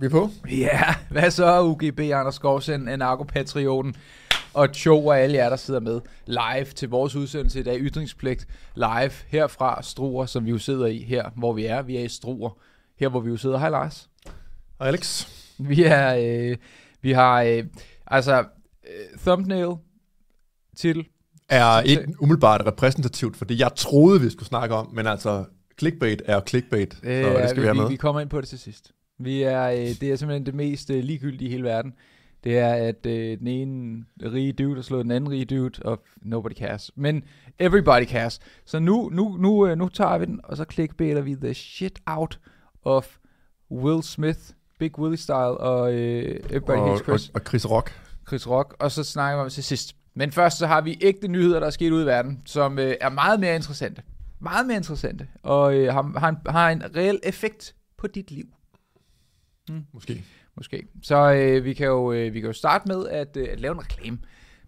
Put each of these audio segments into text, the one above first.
Vi på. Ja, hvad så UGB, Anders Skovsen, Anarko-patrioten og Cho og alle jer, der sidder med live til vores udsendelse i dag, Ytringspligt, live herfra Struer, som vi jo sidder i her, hvor vi er. Vi er i Struer, her hvor vi jo sidder. Hej Lars. Hej Alex. Vi er, øh, vi har, øh, altså, øh, thumbnail, titel. Er ikke umiddelbart repræsentativt for det, jeg troede, vi skulle snakke om, men altså, clickbait er clickbait, Øh, så det skal vi have vi, med. vi kommer ind på det til sidst. Vi er, øh, det er simpelthen det mest øh, ligegyldige i hele verden. Det er, at øh, den ene rige dude har slået den anden rige dude, og nobody cares. Men everybody cares. Så nu, nu, nu, øh, nu tager vi den, og så clickbaiter vi the shit out of Will Smith, Big Willie style, og øh, Everybody og, Hates og, Chris, og Chris Rock. Chris Rock, og så snakker vi om til sidst. Men først så har vi ægte nyheder, der er sket ude i verden, som øh, er meget mere interessante. Meget mere interessante, og øh, har, har, en, har en reel effekt på dit liv. Måske. Måske. Så øh, vi, kan jo, øh, vi kan jo starte med at, øh, at lave en reklame.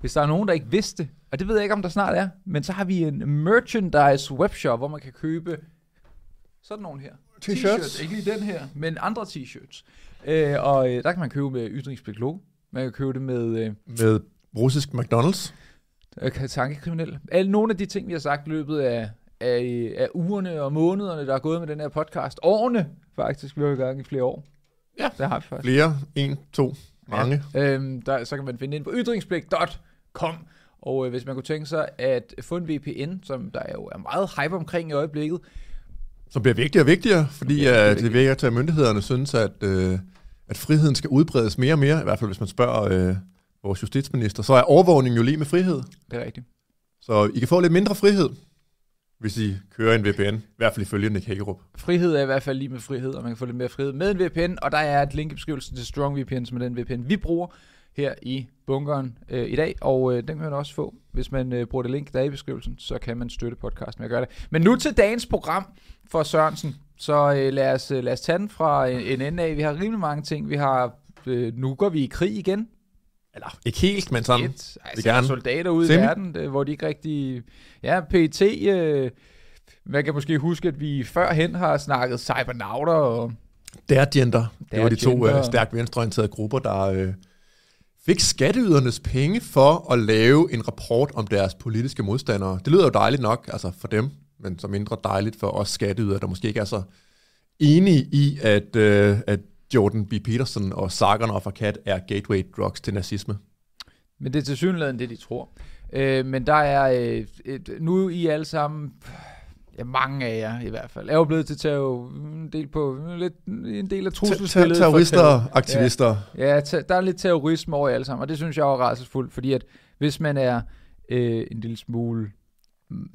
Hvis der er nogen, der ikke vidste, og det ved jeg ikke, om der snart er, men så har vi en merchandise webshop, hvor man kan købe sådan nogle her. T-shirts. Ikke lige den her, men andre t-shirts. Øh, og øh, der kan man købe med ytringspligt logo. Man kan købe det med øh, Med russisk McDonald's. øh, tankekriminelle. Alle nogle af de ting, vi har sagt i løbet af, af, af ugerne og månederne, der er gået med den her podcast. Årene, faktisk. Vi har jo i gang i flere år. Ja. Det har vi faktisk. Flere. En, to, mange. Ja. Øhm, der, så kan man finde ind på ytringspligt.com. Og øh, hvis man kunne tænke sig at få en VPN, som der jo er meget hype omkring i øjeblikket, Som bliver vigtigere og vigtigere, fordi Det bliver uh, vigtigere. det virker til, at myndighederne synes, at, uh, at friheden skal udbredes mere og mere. I hvert fald, hvis man spørger uh, vores justitsminister. Så er overvågning jo lige med frihed. det er rigtigt. Så I kan få lidt mindre frihed, hvis I kører en VPN. I hvert fald ifølge Nick Hagerup. Frihed er i hvert fald lige med frihed, og man kan få lidt mere frihed med en VPN, og der er et link i beskrivelsen til Strong VPN, som er den VPN, vi bruger her i bunkeren øh, i dag, og øh, den kan man også få, hvis man øh, bruger det link, der er i beskrivelsen, så kan man støtte podcasten med at gøre det. Men nu til dagens program for Sørensen, så øh, lad, os, øh, lad os tage den fra en, en ende af. Vi har rimelig mange ting. Vi har, øh, nu går vi i krig igen, eller ikke helt, men sådan. et. Altså, er gerne. soldater ude Semi. i verden, øh, hvor de ikke rigtig... Ja, PET... Øh, man kan måske huske, at vi førhen har snakket cybernauter og... Der Gender. Det var de to uh, stærkt venstreorienterede grupper, der uh, fik skatteydernes penge for at lave en rapport om deres politiske modstandere. Det lyder jo dejligt nok altså for dem, men så mindre dejligt for os skatteydere, der måske ikke er så enige i, at, uh, at Jordan B. Peterson og Sargon of Akkad er gateway drugs til nazisme. Men det er til synligheden det, de tror. Øh, men der er... Øh, et, nu I alle sammen... Ja, mange af jer i hvert fald. Er jo blevet til jo en del på... Lidt, en del af trusselsbilledet. Terrorister, terror. aktivister. Ja, ta- der er lidt terrorisme over jer alle sammen, og det synes jeg er rædselsfuldt, fordi at hvis man er øh, en lille smule mm,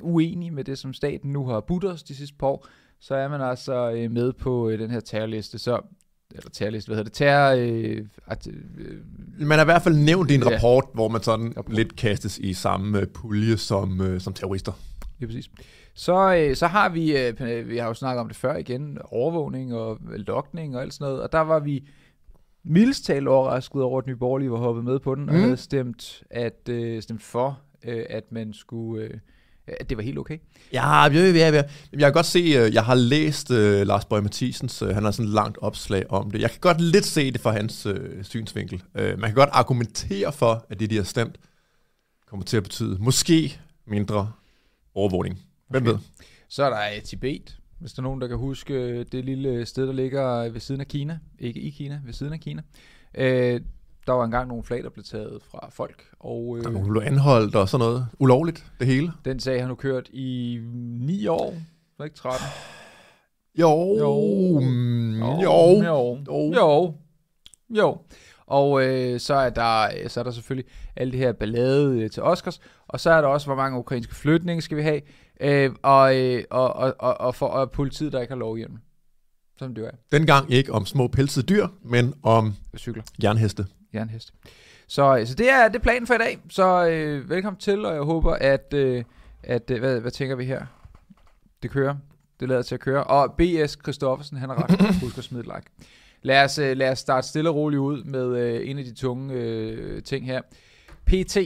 uenig med det, som staten nu har budt os de sidste par år, så er man altså øh, med på øh, den her terrorliste. Så, eller terrorliste, hvad hedder det? Terror... Øh, at, øh, Man er i hvert fald nævnt i en Ja. rapport, hvor man sådan Rapport. lidt kastes i samme øh, pulje som, øh, som terrorister. Lige præcis. Så, øh, så har vi, øh, vi har jo snakket om det før igen, overvågning og lokning og alt sådan noget, og der var vi mildest talt overrasket over, at Nye Borgerlige var hoppet med på den, og Mm. havde stemt, at, øh, stemt for, øh, at man skulle, øh, at det var helt okay. Ja, ja, ja, ja. Jeg kan godt se, øh, jeg har læst uh, Lars Bøge Mathisens, uh, han har sådan et langt opslag om det. Jeg kan godt lidt se det fra hans uh, synsvinkel. Uh, man kan godt argumentere for, at det, de har stemt, kommer til at betyde måske mindre overvågning. Hvem Okay. ved? Så er der øh, Tibet, hvis der er nogen, der kan huske øh, det lille sted, der ligger ved siden af Kina. Ikke i Kina, ved siden af Kina. Øh, der var engang nogle flag, der blev taget fra folk, og øh, der blev anholdt og sådan noget. Ulovligt, det hele. den sag har nu kørt i ni år, var ikke 13. Jo. Jo. Jo. jo. Jo. Jo. Jo. Jo. Og øh, så, er der, øh, så er der selvfølgelig alle det her ballade øh, til Oscars, og så er der også, hvor mange ukrainske flygtninge skal vi have, øh, og, øh, og, og, og, og, for, og politiet, der ikke har lovhjelm. Som det er. Dengang ikke om små pelsede dyr, men om Cykler. jernheste. Jernhest. Så, øh, så det er det er planen for i dag. Så øh, velkommen til, og jeg håber, at, øh, at øh, hvad, hvad tænker vi her? Det kører. Det lader til at køre. Og B.S. Christoffersen, han har ret. Husk at smide et like. Lad os, øh, lad os starte stille og roligt ud med øh, en af de tunge øh, ting her. PT.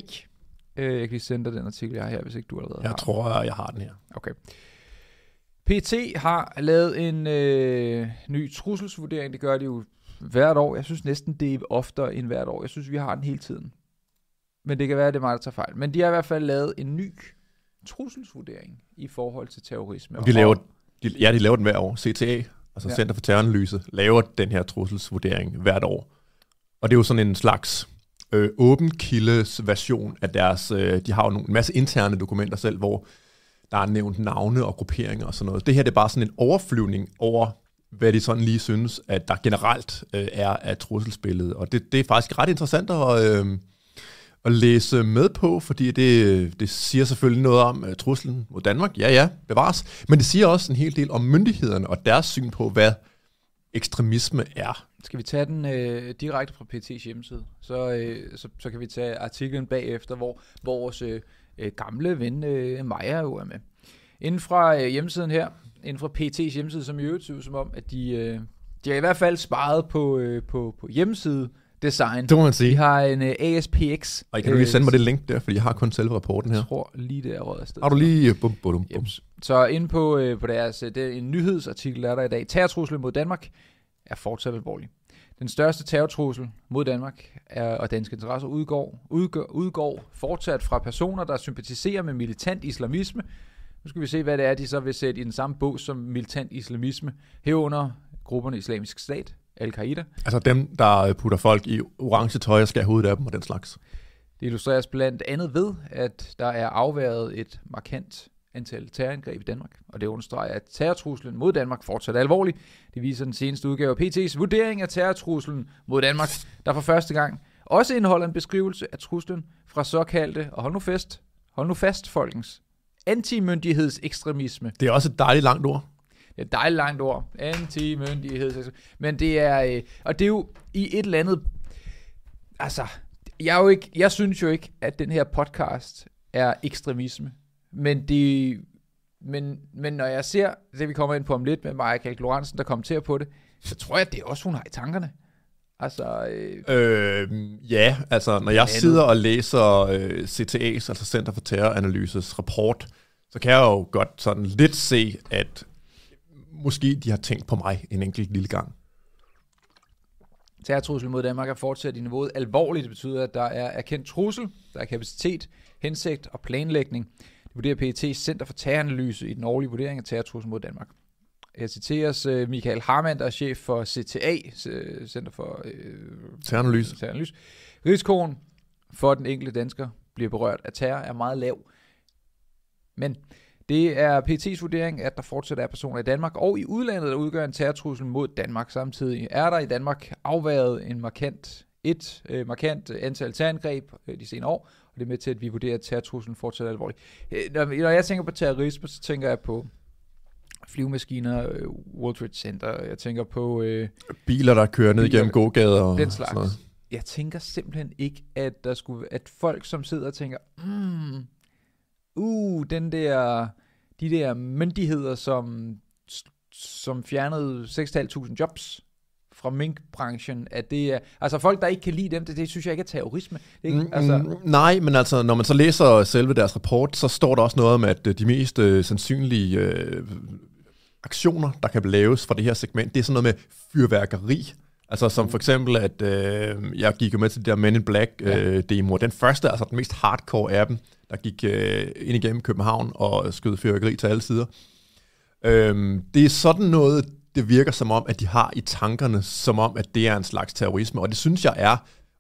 Øh, jeg kan lige sende dig den artikel, jeg har her, hvis ikke du allerede Jeg har. tror, jeg har den her. Okay. PT har lavet en øh, ny trusselsvurdering. Det gør de jo hvert år. Jeg synes næsten, det er oftere end hvert år. Jeg synes, vi har den hele tiden. Men det kan være, at det er mig, der tager fejl. Men de har i hvert fald lavet en ny trusselsvurdering i forhold til terrorisme. Og de laver, de, ja, de laver den hver år. CTA, altså Ja. Center for Terroranalyse, laver den her trusselsvurdering hvert år. Og det er jo sådan en slags øh, åben kildes version af deres... Øh, de har jo nogle, en masse interne dokumenter selv, hvor der er nævnt navne og grupperinger og sådan noget. Det her det er bare sådan en overflyvning over, hvad de sådan lige synes, at der generelt øh, er af trusselsbilledet. Og det, det er faktisk ret interessant at, øh, at læse med på, fordi det, det siger selvfølgelig noget om øh, truslen mod Danmark. Ja, ja, bevares. Men det siger også en hel del om myndighederne og deres syn på, hvad ekstremisme er. Skal vi tage den øh, direkte fra PT's hjemmeside? Så, øh, så, så kan vi tage artiklen bagefter, hvor vores øh, øh, gamle ven øh, Maja jo er med. Inden fra øh, hjemmesiden her, inden fra PT's hjemmeside, som i øvrigt ser ud som om, at de, øh, de har i hvert fald sparet på, øh, på, på hjemmeside design. Det må man De sige. har en øh, ASPX. Og kan du lige sende mig det link der, fordi jeg har kun selve rapporten her. Jeg tror lige det er råd afsted. Har du lige... Bum, bum, bum. Jeps. Så inde på, øh, på deres, øh, det er en nyhedsartikel, der er der i dag. Terrortruslen mod Danmark er fortsat alvorlig. Den største terrortrussel mod Danmark er, og danske interesser udgår, udgår, udgår fortsat fra personer, der sympatiserer med militant islamisme. Nu skal vi se, hvad det er, de så vil sætte i den samme bog som militant islamisme. Herunder grupperne Islamisk Stat, Al-Qaida. Altså dem, der putter folk i orange tøj og skærer hovedet af dem og den slags. Det illustreres blandt andet ved, at der er afværet et markant antal terrorangreb i Danmark, og det understreger, at terrortruslen mod Danmark fortsat er alvorlig. Det viser den seneste udgave af PT's vurdering af terrortruslen mod Danmark, der for første gang også indeholder en beskrivelse af truslen fra såkaldte, og hold nu fast, hold nu fast, folkens, antimyndighedsekstremisme. Det er også et dejligt langt ord. Det er et dejligt langt ord. Antimyndighed. Men det er, øh, og det er jo i et eller andet, altså, jeg, er jo ikke, jeg synes jo ikke, at den her podcast er ekstremisme. Men det, men, men når jeg ser det, vi kommer ind på om lidt med Kalk Lorentzen, der kommenterer på det, så tror jeg, at det er også, hun har i tankerne. Altså, øh, Øh, ja, altså når jeg sidder og læser øh, CTA's, altså Center for Terroranalyses rapport, så kan jeg jo godt sådan lidt se, at måske de har tænkt på mig en enkelt lille gang. Terrortrussel mod Danmark er fortsat i niveauet alvorligt. Det betyder, at der er erkendt trussel, der er kapacitet, hensigt og planlægning. Det vurderer PET's Center for Terroranalyse i den årlige vurdering af terrortrussel mod Danmark. Jeg citeres uh, Michael Harman, der er chef for CTA, øh, Center for øh, Terroranalyse. Terroranalyse. Risikoen for, den enkelte dansker bliver berørt af terror, er meget lav. Men det er PET's vurdering, at der fortsat er personer i Danmark og i udlandet, der udgør en terrortrussel mod Danmark. Samtidig er der i Danmark afværet en markant, et øh, markant antal terrorangreb øh, de senere år, og det er med til, at vi vurderer, at terrortruslen fortsat er alvorlig. Øh, når, når jeg tænker på terrorisme, så tænker jeg på flyvemaskiner, øh, World Trade Center, jeg tænker på øh, Biler, der kører ned igennem gågader og den sådan slags. noget. Jeg tænker simpelthen ikke, at der skulle, at folk som sidder og tænker, mm, uh, den der, de der myndigheder, som, som fjernede 6.500 jobs fra minkbranchen, at det er, altså folk, der ikke kan lide dem, det, det synes jeg ikke er terrorisme. Det ikke, Mm, altså, mm, nej, men altså, når man så læser selve deres rapport, så står der også noget om, at øh, de mest øh, sandsynlige øh, aktioner, der kan laves fra det her segment, det er sådan noget med fyrværkeri. Altså som for eksempel, at øh, jeg gik jo med til de der Men in Black øh, demo. Den første, altså den mest hardcore af dem, der gik øh, ind igennem København og skød fyrværkeri til alle sider. Øhm, det er sådan noget, det virker som om, at de har i tankerne, som om, at det er en slags terrorisme. Og det synes jeg er,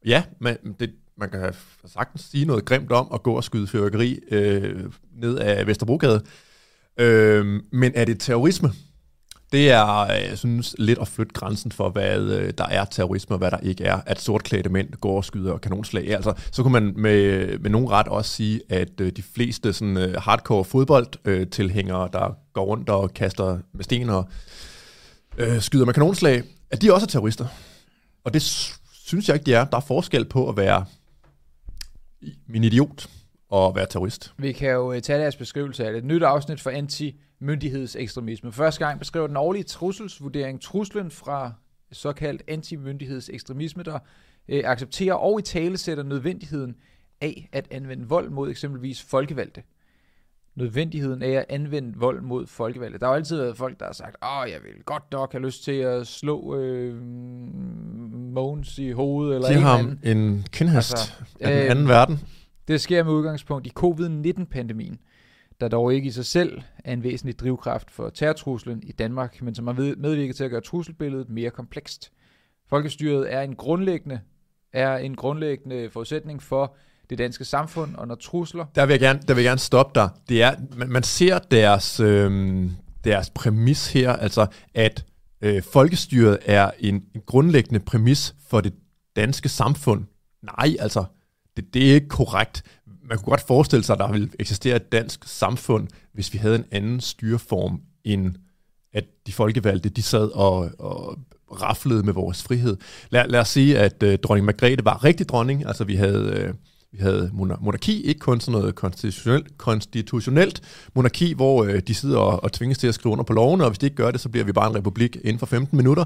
ja, man, det, man kan sagtens sige noget grimt om at gå og skyde fyrværkeri øh, ned af Vesterbrogade. Øh, men er det terrorisme? Det er, øh, jeg synes, lidt at flytte grænsen for, hvad øh, der er terrorisme og hvad der ikke er. At sortklædte mænd går og skyder kanonslag. Altså, så kunne man med, med nogen ret også sige, at øh, de fleste sådan, hardcore fodboldtilhængere, der går rundt og kaster med sten og øh, skyder med kanonslag, at de også er terrorister. Og det synes jeg ikke, de er. Der er forskel på at være min idiot og være terrorist. Vi kan jo øh, tage deres beskrivelse af det. Et nyt afsnit for anti-myndighedsekstremisme. Første gang beskriver den årlige trusselsvurdering truslen fra såkaldt anti-myndighedsekstremisme, der øh, accepterer og i tale sætter nødvendigheden af at anvende vold mod eksempelvis folkevalgte. Nødvendigheden af at anvende vold mod folkevalgte. Der har jo altid været folk, der har sagt, åh, jeg vil godt nok have lyst til at slå øh, Mogens i hovedet, eller Giv ham anden. en kindhest Altså, af den øh, anden verden. Det sker med udgangspunkt i covid-19-pandemien, der dog ikke i sig selv er en væsentlig drivkraft for terrortruslen i Danmark, men som har medvirket til at gøre trusselbilledet mere komplekst. Folkestyret er en grundlæggende, er en grundlæggende forudsætning for det danske samfund, og når trusler Der vil jeg gerne, der vil jeg gerne stoppe dig. Det er, man, man ser deres, øh, deres præmis her, altså at øh, folkestyret er en, en grundlæggende præmis for det danske samfund. Nej, altså, det, det er ikke korrekt. Man kunne godt forestille sig, at der ville eksistere et dansk samfund, hvis vi havde en anden styreform, end at de folkevalgte, de sad og, og raflede med vores frihed. Lad, lad os sige, at øh, dronning Margrethe var rigtig dronning, altså vi havde... Øh, vi havde monarki, ikke kun sådan noget konstitutionelt, konstitutionelt monarki, hvor øh, de sidder og, og tvinges til at skrive under på lovene, og hvis de ikke gør det, så bliver vi bare en republik inden for 15 minutter.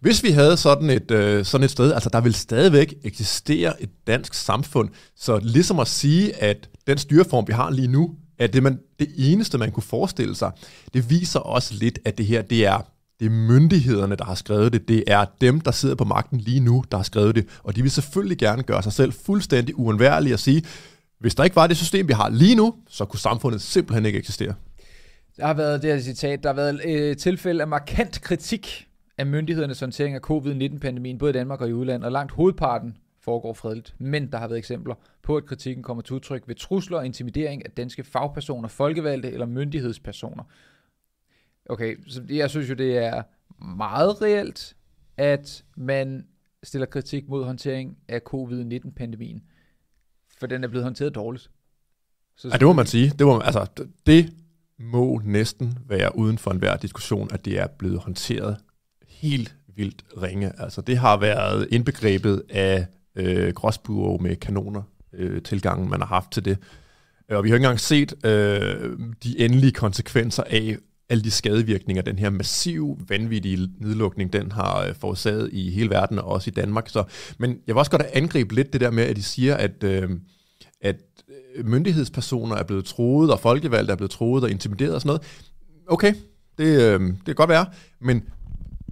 Hvis vi havde sådan et, øh, sådan et sted, altså der vil stadigvæk eksistere et dansk samfund, så ligesom at sige, at den styreform, vi har lige nu, er det, man, det eneste, man kunne forestille sig, det viser også lidt, at det her, det er det er myndighederne, der har skrevet det. Det er dem, der sidder på magten lige nu, der har skrevet det. Og de vil selvfølgelig gerne gøre sig selv fuldstændig uundværlige og sige, hvis der ikke var det system, vi har lige nu, så kunne samfundet simpelthen ikke eksistere. Der har været det her citat, der har været øh, tilfælde af markant kritik af myndighedernes håndtering af covid-19-pandemien, både i Danmark og i udlandet, og langt hovedparten foregår fredeligt. Men der har været eksempler på, at kritikken kommer til udtryk ved trusler og intimidering af danske fagpersoner, folkevalgte eller myndighedspersoner. Okay, så jeg synes jo, det er meget reelt, at man stiller kritik mod håndtering af covid-19-pandemien, for den er blevet håndteret dårligt. Så Ja, det må man sige. Det, må, altså, det må næsten være uden for enhver diskussion, at det er blevet håndteret helt vildt ringe. Altså, det har været indbegrebet af øh, gråsbuer med kanoner, øh, tilgangen, man har haft til det. Og vi har ikke engang set øh, de endelige konsekvenser af alle de skadevirkninger, den her massiv, vanvittige nedlukning, den har øh, forårsaget i hele verden, og også i Danmark. Så, men jeg vil også godt angribe lidt det der med, at de siger, at, øh, at øh, myndighedspersoner er blevet troet, og folkevalgte er blevet troet og intimideret og sådan noget. Okay, det, øh, det kan godt være, men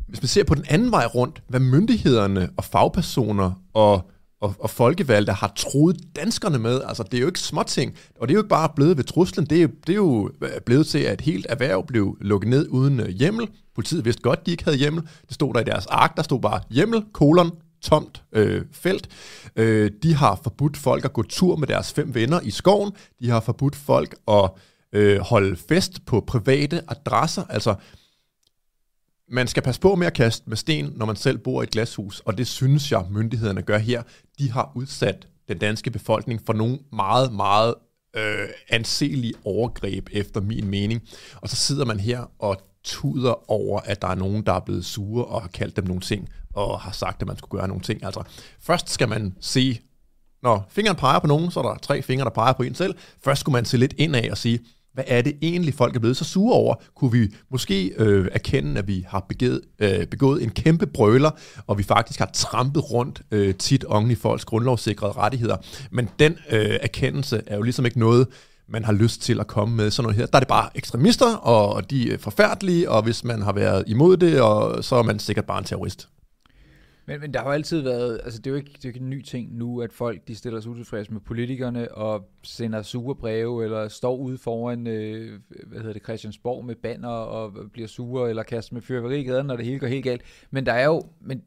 hvis man ser på den anden vej rundt, hvad myndighederne og fagpersoner og, og, og folkevalgte har troet danskerne med, altså det er jo ikke småting, og det er jo ikke bare blevet ved truslen, det er, det er jo øh, blevet til, at et helt erhverv blev lukket ned uden øh, hjemmel. Politiet vidste godt, de ikke havde hjemmel. Det stod der i deres ark, der stod bare hjemmel, kolon, tomt øh, felt. Øh, de har forbudt folk at gå tur med deres fem venner i skoven. De har forbudt folk at øh, holde fest på private adresser. Altså, man skal passe på med at kaste med sten, når man selv bor i et glashus, og det synes jeg, myndighederne gør her. De har udsat den danske befolkning for nogle meget, meget øh, anselige overgreb, efter min mening. Og så sidder man her og tuder over, at der er nogen, der er blevet sure og har kaldt dem nogle ting, og har sagt, at man skulle gøre nogle ting. Altså, først skal man se, når fingeren peger på nogen, så er der tre fingre, der peger på en selv. Først skulle man se lidt indad og sige, hvad er det egentlig, folk er blevet så sure over? Kunne vi måske øh, erkende, at vi har begået, øh, begået en kæmpe brøler, og vi faktisk har trampet rundt øh, tit ongen i folks grundlovssikrede rettigheder? Men den øh, erkendelse er jo ligesom ikke noget, man har lyst til at komme med sådan noget her. Der er det bare ekstremister, og de er forfærdelige, og hvis man har været imod det, og så er man sikkert bare en terrorist. Men, men der har jo altid været, altså det er jo ikke, det er ikke en ny ting nu, at folk de stiller sig utilfredse med politikerne og sender sure breve, eller står ude foran, øh, hvad hedder det, Christiansborg med banner og bliver sure, eller kaster med fyrværkeri i gaden, når det hele går helt galt. Men der er jo, men,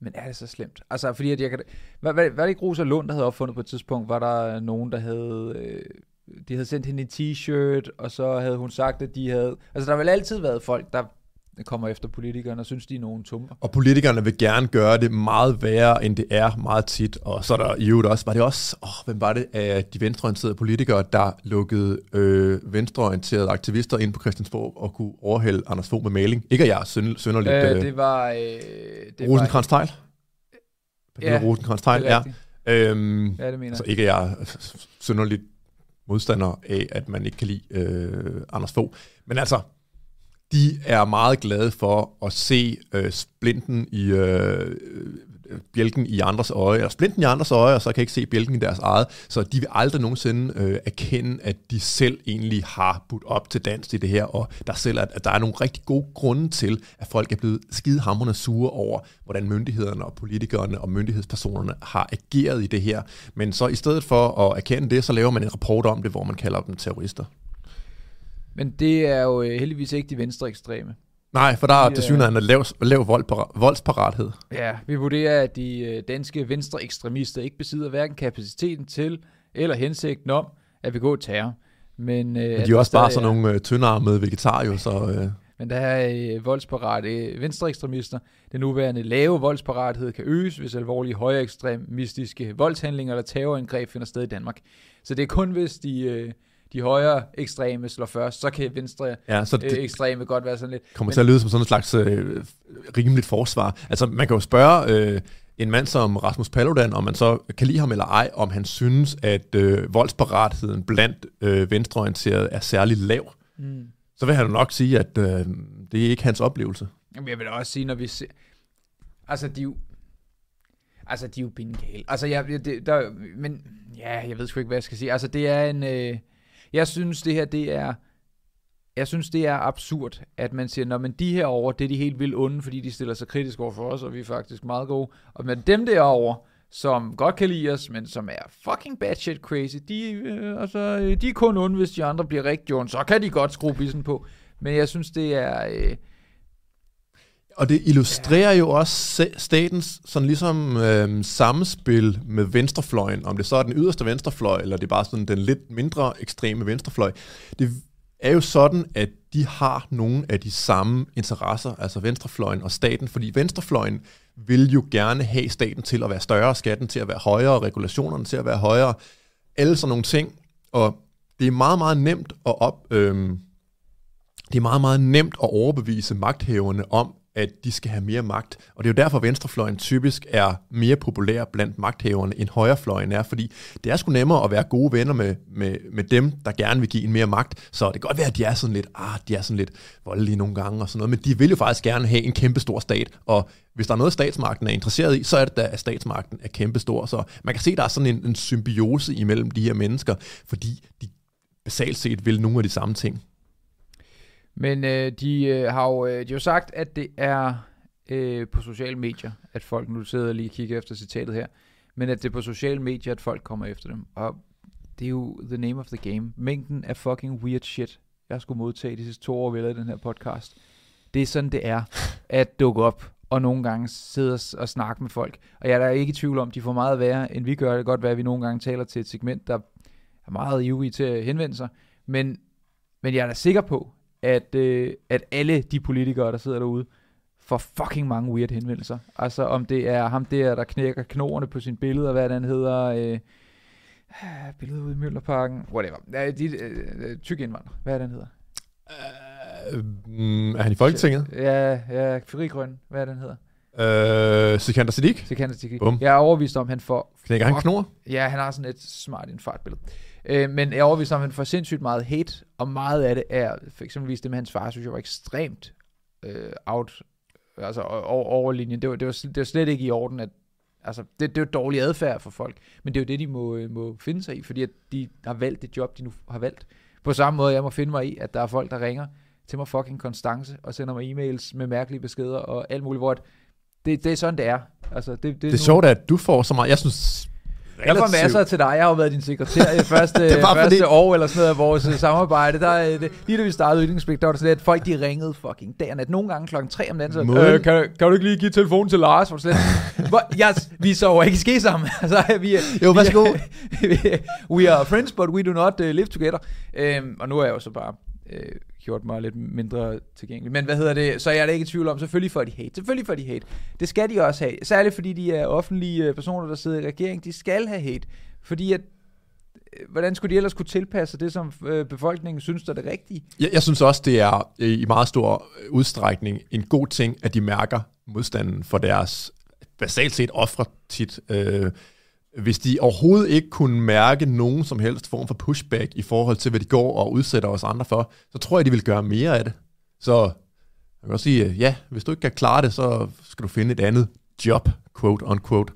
men er det så slemt? Altså fordi, at jeg kan, var, hvad er det ikke Rosa Lund, der havde opfundet på et tidspunkt, var der nogen, der havde... Øh, de havde sendt hende en t-shirt, og så havde hun sagt, at de havde... Altså, der har vel altid været folk, der kommer efter politikerne og synes, de er nogen tumper. Og politikerne vil gerne gøre det meget værre, end det er meget tit. Og så er der i øvrigt også, var det også, åh, hvem var det af de venstreorienterede politikere, der lukkede øh, venstreorienterede aktivister ind på Christiansborg og kunne overhælde Anders Fogh med maling? Ikke at jeg er synd, synderligt... Øh, Øh, det var... Øh, det rosenkrantz teil Ja, rosenkrantz er ja. Øhm, Ja, det mener altså jeg. ikke at jeg er synderligt modstander af, at man ikke kan lide øh, Anders Fogh. Men altså, de er meget glade for at se øh, splinten i øh, øh bjælken i andres øje, eller splinten i andres øje, og så kan ikke se bjælken i deres eget. Så de vil aldrig nogensinde øh, erkende, at de selv egentlig har budt op til dans i det her, og der selv at, at der er nogle rigtig gode grunde til, at folk er blevet skidehamrende sure over, hvordan myndighederne og politikerne og myndighedspersonerne har ageret i det her. Men så i stedet for at erkende det, så laver man en rapport om det, hvor man kalder dem terrorister. Men det er jo øh, heldigvis ikke de venstre ekstreme. Nej, for der er til øh, synligheden lav, lav vold, voldsparathed. Ja, vi vurderer, at de øh, danske venstre ekstremister ikke besidder hverken kapaciteten til eller hensigten om at begå terror. Men, øh, Men de er også bare sådan nogle øh, tyndarmede vegetarer, jo, så... Øh, Men der er øh, voldsparate øh, venstre ekstremister. Den nuværende lave voldsparathed kan øges, hvis alvorlige højere ekstremistiske voldshandlinger eller terrorangreb finder sted i Danmark. Så det er kun, hvis de, øh, de højere ekstreme slår først, så kan venstre ja, så øh, det ekstreme godt være sådan lidt. kommer men- til at lyde som sådan en slags øh, rimeligt forsvar. Altså, man kan jo spørge øh, en mand som Rasmus Paludan, om man så kan lide ham eller ej, om han synes, at øh, voldsparatheden blandt øh, venstreorienterede er særlig lav. Mm. Så vil han jo nok sige, at øh, det er ikke hans oplevelse. Jamen, jeg vil også sige, når vi ser... Altså, de jo... Altså, de er jo bindegale. Altså, jeg, jeg- det, der, men ja, jeg ved sgu ikke, hvad jeg skal sige. Altså, det er en... Øh, jeg synes, det her, det er... Jeg synes, det er absurd, at man siger, når men de her over, det er de helt vildt onde, fordi de stiller sig kritisk over for os, og vi er faktisk meget gode. Og men dem derover, som godt kan lide os, men som er fucking bad shit crazy, de, øh, altså, de er kun onde, hvis de andre bliver rigtig onde. Så kan de godt skrue bissen på. Men jeg synes, det er... Øh, og det illustrerer ja. jo også statens sådan ligesom øh, samspil med venstrefløjen, om det så er den yderste venstrefløj, eller det er bare sådan den lidt mindre ekstreme venstrefløj. Det er jo sådan, at de har nogle af de samme interesser, altså venstrefløjen og staten, fordi venstrefløjen vil jo gerne have staten til at være større, skatten til at være højere, regulationerne til at være højere, alle sådan nogle ting, og det er meget, meget nemt at op, øhm, det er meget, meget nemt at overbevise magthaverne om, at de skal have mere magt. Og det er jo derfor, at venstrefløjen typisk er mere populær blandt magthaverne, end højrefløjen er, fordi det er sgu nemmere at være gode venner med, med, med dem, der gerne vil give en mere magt. Så det kan godt være, at de er sådan lidt, ah, de er sådan lidt voldelige nogle gange og sådan noget, men de vil jo faktisk gerne have en kæmpe stor stat, og hvis der er noget, statsmagten er interesseret i, så er det da, at statsmagten er kæmpe stor. Så man kan se, at der er sådan en, en symbiose imellem de her mennesker, fordi de basalt set vil nogle af de samme ting. Men øh, de, øh, har jo, øh, de har jo sagt, at det er øh, på sociale medier, at folk, nu sidder lige og kigger efter citatet her, men at det er på sociale medier, at folk kommer efter dem. Og det er jo the name of the game. Mængden af fucking weird shit, jeg skulle modtage de sidste to år, vi lavet den her podcast. Det er sådan, det er at dukke op og nogle gange sidde og, og snakke med folk. Og jeg er da ikke i tvivl om, de får meget værre, end vi gør. Det kan godt være, at vi nogle gange taler til et segment, der er meget ivrige til at henvende sig. Men, men jeg er da sikker på, at, øh, at alle de politikere, der sidder derude, får fucking mange weird henvendelser. Altså om det er ham der, der knækker knoerne på sin billede, og hvad den hedder, øh, billedet ude i Møllerparken, whatever. Ja, de, øh, tyk indvandrer, hvad den hedder? Øh, mm, er han i Folketinget? Ja, ja, Frigrøn, hvad den hedder? Øh, Sikander Siddiq? Så kan det Bum. Jeg er overbevist om, han får... Knækker han knor? Ja, han har sådan et smart infartbillede. Øh, men jeg er overbevist om, at han får sindssygt meget hate, og meget af det er, for eksempelvis det med hans far, synes jeg var ekstremt øh, out, altså over, over linjen. Det var, det, var, det var slet ikke i orden, at altså, det, det er jo dårlig adfærd for folk, men det er jo det, de må, øh, må finde sig i, fordi at de har valgt det job, de nu har valgt. På samme måde, jeg må finde mig i, at der er folk, der ringer til mig fucking konstance, og sender mig e-mails med mærkelige beskeder, og alt muligt, hvor det, det er sådan, det er. Altså, det, det, Det er sjovt, at du får så meget. Jeg synes... jeg får masser til dig. Jeg har jo været din sekretær i første, Det første fordi- år eller sådan noget af vores øh, samarbejde. Der, øh, det, lige da vi startede Yndlingspligt, der var det sådan lidt, at folk de ringede fucking dag og nat. Nogle gange klokken 3 om natten. Så, øh, kan, kan, du ikke lige give telefonen til Lars? Hvor lidt, Hvor, yes, vi sover ikke ske sammen. altså, vi, er- Jo, værsgo. we are friends, but we do not uh, live together. Øhm, og nu er jeg jo så bare øh, gjort mig lidt mindre tilgængelig. Men hvad hedder det? Så jeg er da ikke i tvivl om, selvfølgelig får de hate. Selvfølgelig får de hate. Det skal de også have. Særligt fordi de er offentlige øh, personer, der sidder i regering. De skal have hate. Fordi at, øh, hvordan skulle de ellers kunne tilpasse det, som øh, befolkningen synes, der er det rigtige? Jeg, jeg synes også, det er i meget stor udstrækning en god ting, at de mærker modstanden for deres basalt set ofre tit. Øh, hvis de overhovedet ikke kunne mærke nogen som helst form for pushback i forhold til, hvad de går og udsætter os andre for, så tror jeg, de vil gøre mere af det. Så jeg kan også sige, ja, hvis du ikke kan klare det, så skal du finde et andet job, quote unquote.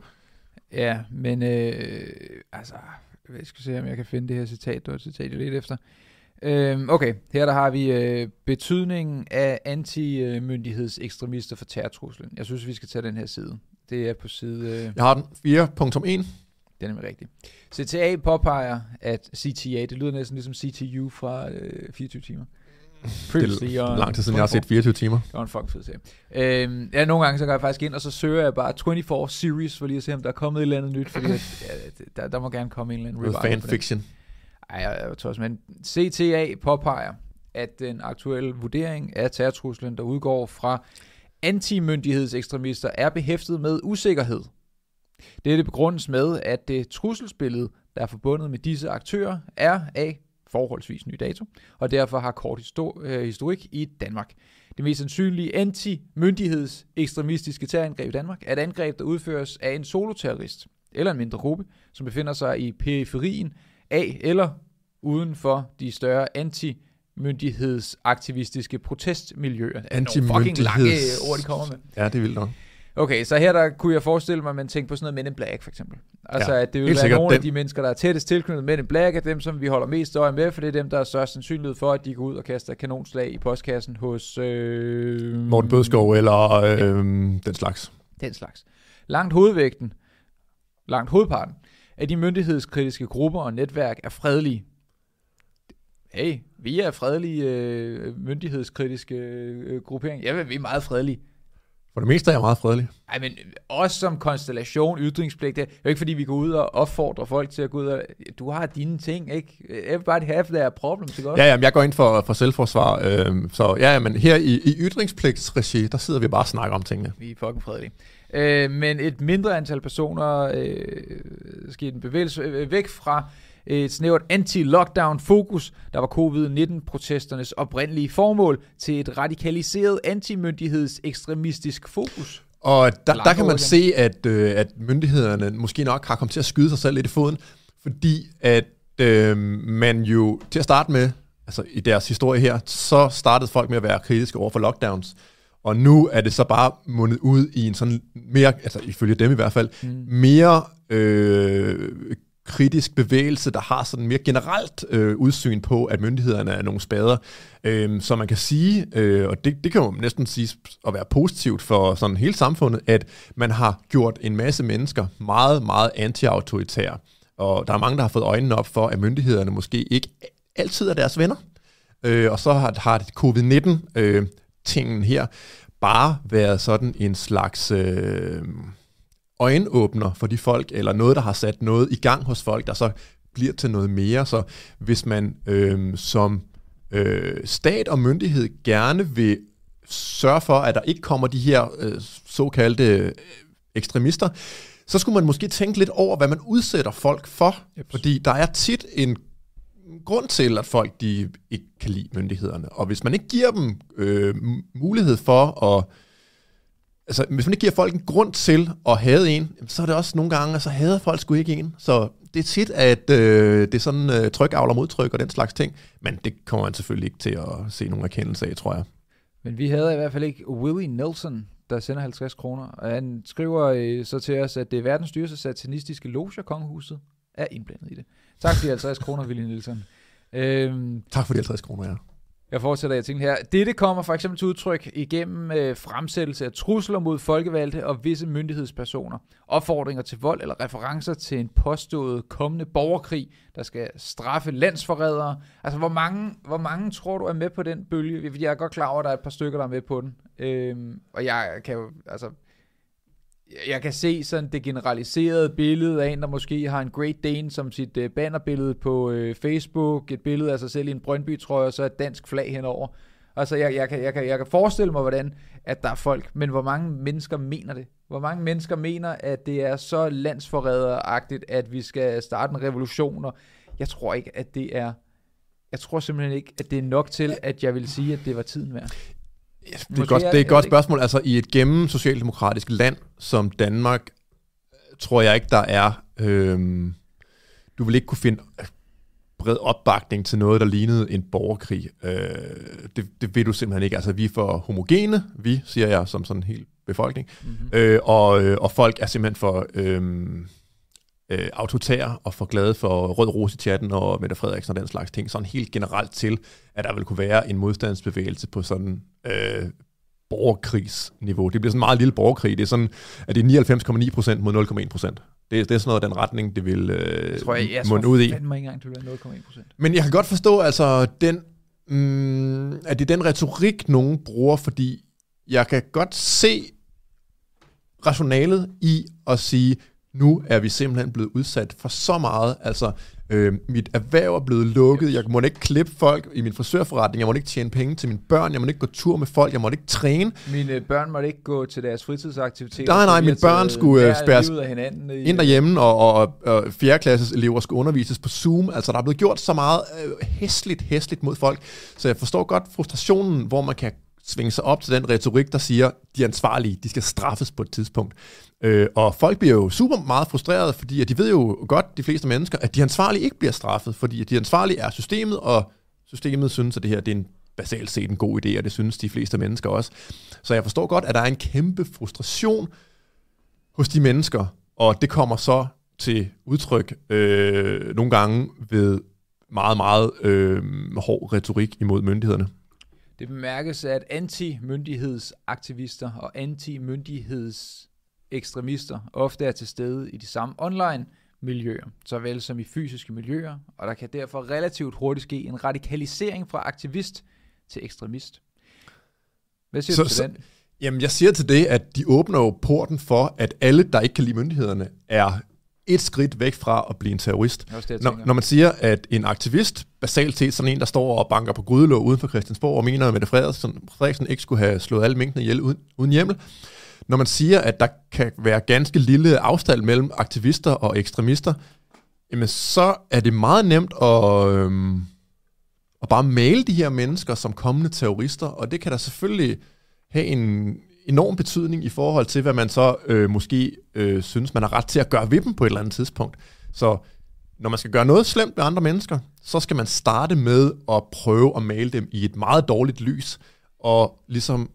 Ja, men øh, altså, jeg skal se, om jeg kan finde det her citat. Var et citat, lidt efter. Øhm, okay, her der har vi øh, betydningen af anti-myndighedsekstremister for terrortruslen. Jeg synes, vi skal tage den her side. Det er på side... Øh, Jeg har den 4.1. den er rigtig. CTA påpeger, at CTA, det lyder næsten ligesom CTU fra øh, 24 timer. Previously Det er lang tid siden, jeg har 24. set 24 timer. Det var en fucking fed serie. Øhm, ja, nogle gange så går jeg faktisk ind, og så søger jeg bare 24 series, for lige at se, om der er kommet et eller andet nyt, fordi at, ja, der, der, må gerne komme en eller anden revival fanfiction. Ej, jeg, jeg tror men CTA påpeger, at den aktuelle vurdering af terrortruslen, der udgår fra antimyndighedsekstremister, er behæftet med usikkerhed. Dette begrundes med, at det trusselsbillede, der er forbundet med disse aktører, er af forholdsvis ny dato, og derfor har kort øh, historik i Danmark. Det mest sandsynlige anti-myndigheds ekstremistiske terrorangreb i Danmark er et angreb, der udføres af en soloterrorist eller en mindre gruppe, som befinder sig i periferien af eller uden for de større anti-myndighedsaktivistiske protestmiljøer. Det er nogle fucking lange ord, de kommer med. Ja, det er vildt nok. Okay, så her der kunne jeg forestille mig, at man tænker på sådan noget Men in Black, for eksempel. Altså, Ja, ja, at det vil være nogle af dem. de mennesker, der er tættest tilknyttet Men in Black, er dem, som vi holder mest øje med, for det er dem, der er størst sandsynlighed for, at de går ud og kaster kanonslag i postkassen hos... Øh, Morten Bødskov eller øh, den slags. Den slags. Langt hovedvægten, langt hovedparten af de myndighedskritiske grupper og netværk er fredelige. Hey, vi er fredelige øh, myndighedskritiske øh, gruppering. Ja, vi er meget fredelige. For det meste er jeg meget fredelig. Ej, men også som konstellation, ytringspligt, det er jo ikke fordi, vi går ud og opfordrer folk til at gå ud og... Du har dine ting, ikke? Everybody have their problems, ikke også? Ja, jamen, jeg går ind for, for selvforsvar. Øh, så ja, men her i, i ytringspligtsregi, der sidder vi bare og snakker om tingene. Vi er fucking fredelige. Øh, men et mindre antal personer øh, skete en bevægelse øh, væk fra et snævert anti-lockdown-fokus, der var covid-19-protesternes oprindelige formål, til et radikaliseret antimyndighedsekstremistisk fokus. Og der, der kan man se, at, øh, at myndighederne måske nok har kommet til at skyde sig selv lidt i foden, fordi at øh, man jo til at starte med, altså i deres historie her, så startede folk med at være kritiske over for lockdowns. Og nu er det så bare mundet ud i en sådan mere, altså ifølge dem i hvert fald, mm. mere øh, kritisk bevægelse, der har sådan mere generelt øh, udsyn på, at myndighederne er nogle spader. Øh, så man kan sige, øh, og det, det kan jo næsten sige at være positivt for sådan hele samfundet, at man har gjort en masse mennesker meget, meget anti-autoritære. Og der er mange, der har fået øjnene op for, at myndighederne måske ikke altid er deres venner. Øh, og så har, har det covid-19-tingen øh, her bare været sådan en slags øh, øjenåbner for de folk, eller noget, der har sat noget i gang hos folk, der så bliver til noget mere. Så hvis man øh, som øh, stat og myndighed gerne vil sørge for, at der ikke kommer de her øh, såkaldte øh, ekstremister, så skulle man måske tænke lidt over, hvad man udsætter folk for. Yep. Fordi der er tit en grund til, at folk de ikke kan lide myndighederne. Og hvis man ikke giver dem øh, mulighed for at... Altså, hvis man ikke giver folk en grund til at hade en, så er det også nogle gange, så hader folk sgu ikke en. Så det er tit, at øh, det er sådan øh, tryk, avler modtryk og den slags ting. Men det kommer man selvfølgelig ikke til at se nogen erkendelse af, tror jeg. Men vi havde i hvert fald ikke Willie Nelson, der sender 50 kroner. Og han skriver øh, så til os, at det er verdens dyreste satanistiske loger, kongehuset, er indblandet i det. Tak for de 50 kroner, Willie Nelson. Øhm, Tak for de 50 kroner, ja. Jeg fortsætter jeg tænker her. Dette kommer for eksempel til udtryk igennem øh, fremsættelse af trusler mod folkevalgte og visse myndighedspersoner, opfordringer til vold eller referencer til en påstået kommende borgerkrig, der skal straffe landsforrædere. Altså, hvor mange, hvor mange tror du er med på den bølge? Fordi Jeg er godt klar over, at der er et par stykker, der er med på den. Øhm, og jeg kan jo, altså, jeg kan se sådan det generaliserede billede af en, der måske har en Great Dane som sit øh, bannerbillede på øh, Facebook, et billede af sig selv i en Brøndby-trøje, og så et dansk flag henover. Altså, jeg, jeg, kan, jeg, kan, jeg kan forestille mig, hvordan at der er folk, men hvor mange mennesker mener det? Hvor mange mennesker mener, at det er så landsforræderagtigt, at vi skal starte en revolution? Og jeg tror ikke, at det er... Jeg tror simpelthen ikke, at det er nok til, at jeg vil sige, at det var tiden værd. Ja, det er, Måske godt, det er et godt spørgsmål. Altså, i et gennem socialdemokratisk land som Danmark, øh, tror jeg ikke, der er... Øhm, du vil ikke kunne finde øh, bred opbakning til noget, der lignede en borgerkrig. Øh, det, det vil du simpelthen ikke. Altså, vi er for homogene, vi, siger jeg som sådan helt befolkning. Mm-hmm. Øh, og, øh, og folk er simpelthen for øh, øh, autoritære og for glade for Rød Rose i chatten og Mette Frederiksen og den slags ting. Sådan helt generelt til, at der vil kunne være en modstandsbevægelse på sådan øh, borgerkrigsniveau. Det bliver sådan en meget lille borgerkrig. Det er sådan, at det er 99,9% mod 0,1%. Det, det er sådan noget den retning, det vil øh, Jeg tror, jeg, jeg munde tror ud i. fandme ikke engang, det vil være 0,1%. Men jeg kan godt forstå, altså, den, mm, at det er den retorik, nogen bruger, fordi jeg kan godt se rationalet i at sige, nu er vi simpelthen blevet udsat for så meget. Altså, øh, mit erhverv er blevet lukket. Jeg må ikke klippe folk i min frisørforretning. Jeg må ikke tjene penge til mine børn. Jeg må ikke gå tur med folk. Jeg må ikke træne. Mine børn måtte ikke gå til deres fritidsaktiviteter. Nej, nej, mine børn skulle, øh, spærres. I, ind derhjemme, og, og, og 4. klasses elever skal undervises på Zoom. Altså, der er blevet gjort så meget øh, hæsligt, hæsligt mod folk. Så jeg forstår godt frustrationen, hvor man kan svinge sig op til den retorik, der siger, de er ansvarlige, de skal straffes på et tidspunkt. Øh, og folk bliver jo super meget frustrerede, fordi at de ved jo godt, de fleste mennesker, at de ansvarlige ikke bliver straffet, fordi at de ansvarlige er systemet, og systemet synes, at det her det er en basalt set en god idé, og det synes de fleste mennesker også. Så jeg forstår godt, at der er en kæmpe frustration hos de mennesker, og det kommer så til udtryk øh, nogle gange ved meget, meget øh, hård retorik imod myndighederne. Det bemærkes, at anti-myndighedsaktivister og anti-myndigheds anti-myndighedsekstremister ofte er til stede i de samme online miljøer, såvel som i fysiske miljøer, og der kan derfor relativt hurtigt ske en radikalisering fra aktivist til ekstremist. Hvad siger Så- du til så- den? Jamen, jeg siger til det, at de åbner jo porten for, at alle, der ikke kan lide myndighederne, er et skridt væk fra at blive en terrorist. Det Når, når man siger, at en aktivist, basalt set sådan en, der står og banker på grydelåg uden for Christiansborg, og mener, at Mette Frederiksen, Frederiksen ikke skulle have slået alle minkene ihjel uden, uden hjemmel. Når man siger, at der kan være ganske lille afstand mellem aktivister og ekstremister, jamen så er det meget nemt at, øhm, at bare male de her mennesker som kommende terrorister, og det kan da selvfølgelig have en enorm betydning i forhold til, hvad man så øh, måske øh, synes, man har ret til at gøre ved dem på et eller andet tidspunkt. Så når man skal gøre noget slemt med andre mennesker, så skal man starte med at prøve at male dem i et meget dårligt lys, og ligesom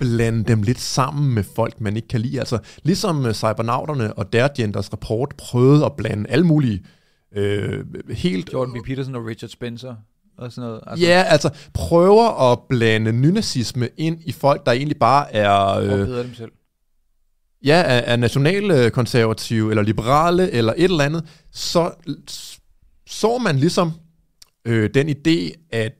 blande dem lidt sammen med folk, man ikke kan lide. Altså ligesom øh, cybernauterne og Dergenders rapport prøvede at blande alle mulige øh, helt Jordan B. Peterson og Richard Spencer og sådan noget. Altså, Ja, altså prøver at blande nynazisme ind i folk, der egentlig bare er, øh, dem selv? ja, er, er nationalkonservative eller liberale eller et eller andet, så så man ligesom øh, den idé, at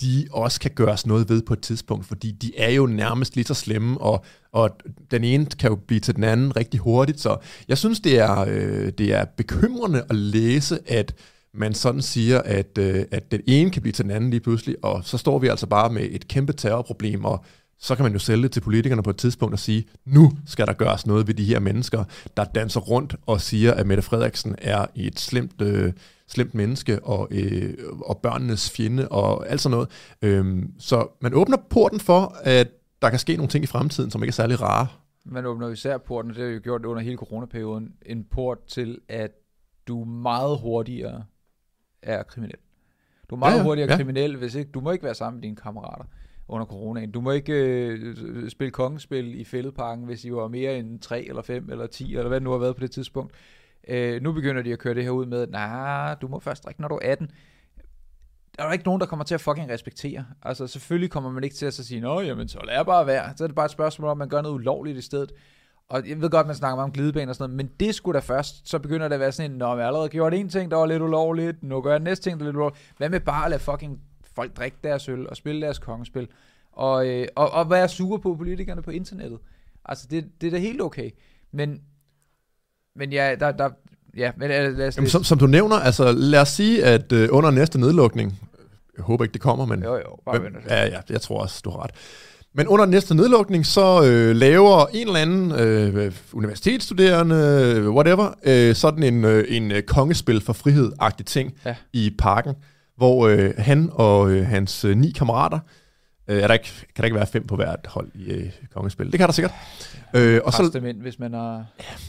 de også kan gøres noget ved på et tidspunkt, fordi de er jo nærmest lige så slemme, og, og den ene kan jo blive til den anden rigtig hurtigt, så jeg synes, det er, øh, det er bekymrende at læse, at man sådan siger, at, øh, at den ene kan blive til den anden lige pludselig, og så står vi altså bare med et kæmpe terrorproblem, og så kan man jo sælge det til politikerne på et tidspunkt og sige, nu skal der gøres noget ved de her mennesker, der danser rundt og siger, at Mette Frederiksen er et slemt, øh, slemt menneske og, øh, og børnenes fjende og alt sådan noget. Øhm, så man åbner porten for, at der kan ske nogle ting i fremtiden, som ikke er særlig rare. Man åbner især porten, og det har jo gjort under hele coronaperioden, en port til, at du meget hurtigere er kriminel. Du er meget ja, ja, hurtigere ja. kriminel, hvis ikke, du må ikke være sammen med dine kammerater under coronaen. Du må ikke øh, spille kongespil i fældeparken, hvis I var mere end 3 eller 5 eller 10, eller hvad det nu har været på det tidspunkt. Øh, nu begynder de at køre det her ud med, nej, du må først drikke, når du er 18. Der er jo ikke nogen, der kommer til at fucking respektere. Altså selvfølgelig kommer man ikke til at så sige, nå jamen så lad bare være. Så er det bare et spørgsmål om, man gør noget ulovligt i stedet. Og jeg ved godt, man snakker meget om glidebane og sådan noget, men det skulle da først, så begynder det at være sådan en, nå, jeg har allerede gjort en ting, der var lidt ulovligt, nu gør jeg den næste ting, der er lidt ulovligt. Hvad med bare at lade fucking folk drikke deres øl og spille deres kongespil? Og, øh, og, og være sure på politikerne på internettet. Altså, det, det er da helt okay. Men, men ja, der, der, ja, men lad, lad os Jamen, som, som du nævner, altså lad os sige, at øh, under næste nedlukning, jeg håber ikke, det kommer, men Jo, jo, bare se. Ja, ja, jeg tror også, du har ret. Men under næste nedlukning, så øh, laver en eller anden øh, universitetsstuderende, whatever, øh, sådan en, øh, en øh, kongespil for frihed-agtig ting Ja. i parken, hvor øh, han og øh, hans øh, ni kammerater, øh, er der ikke, kan der ikke være fem på hvert hold i øh, kongespil? Det kan der sikkert. Øh, og så, dem ind, hvis man har...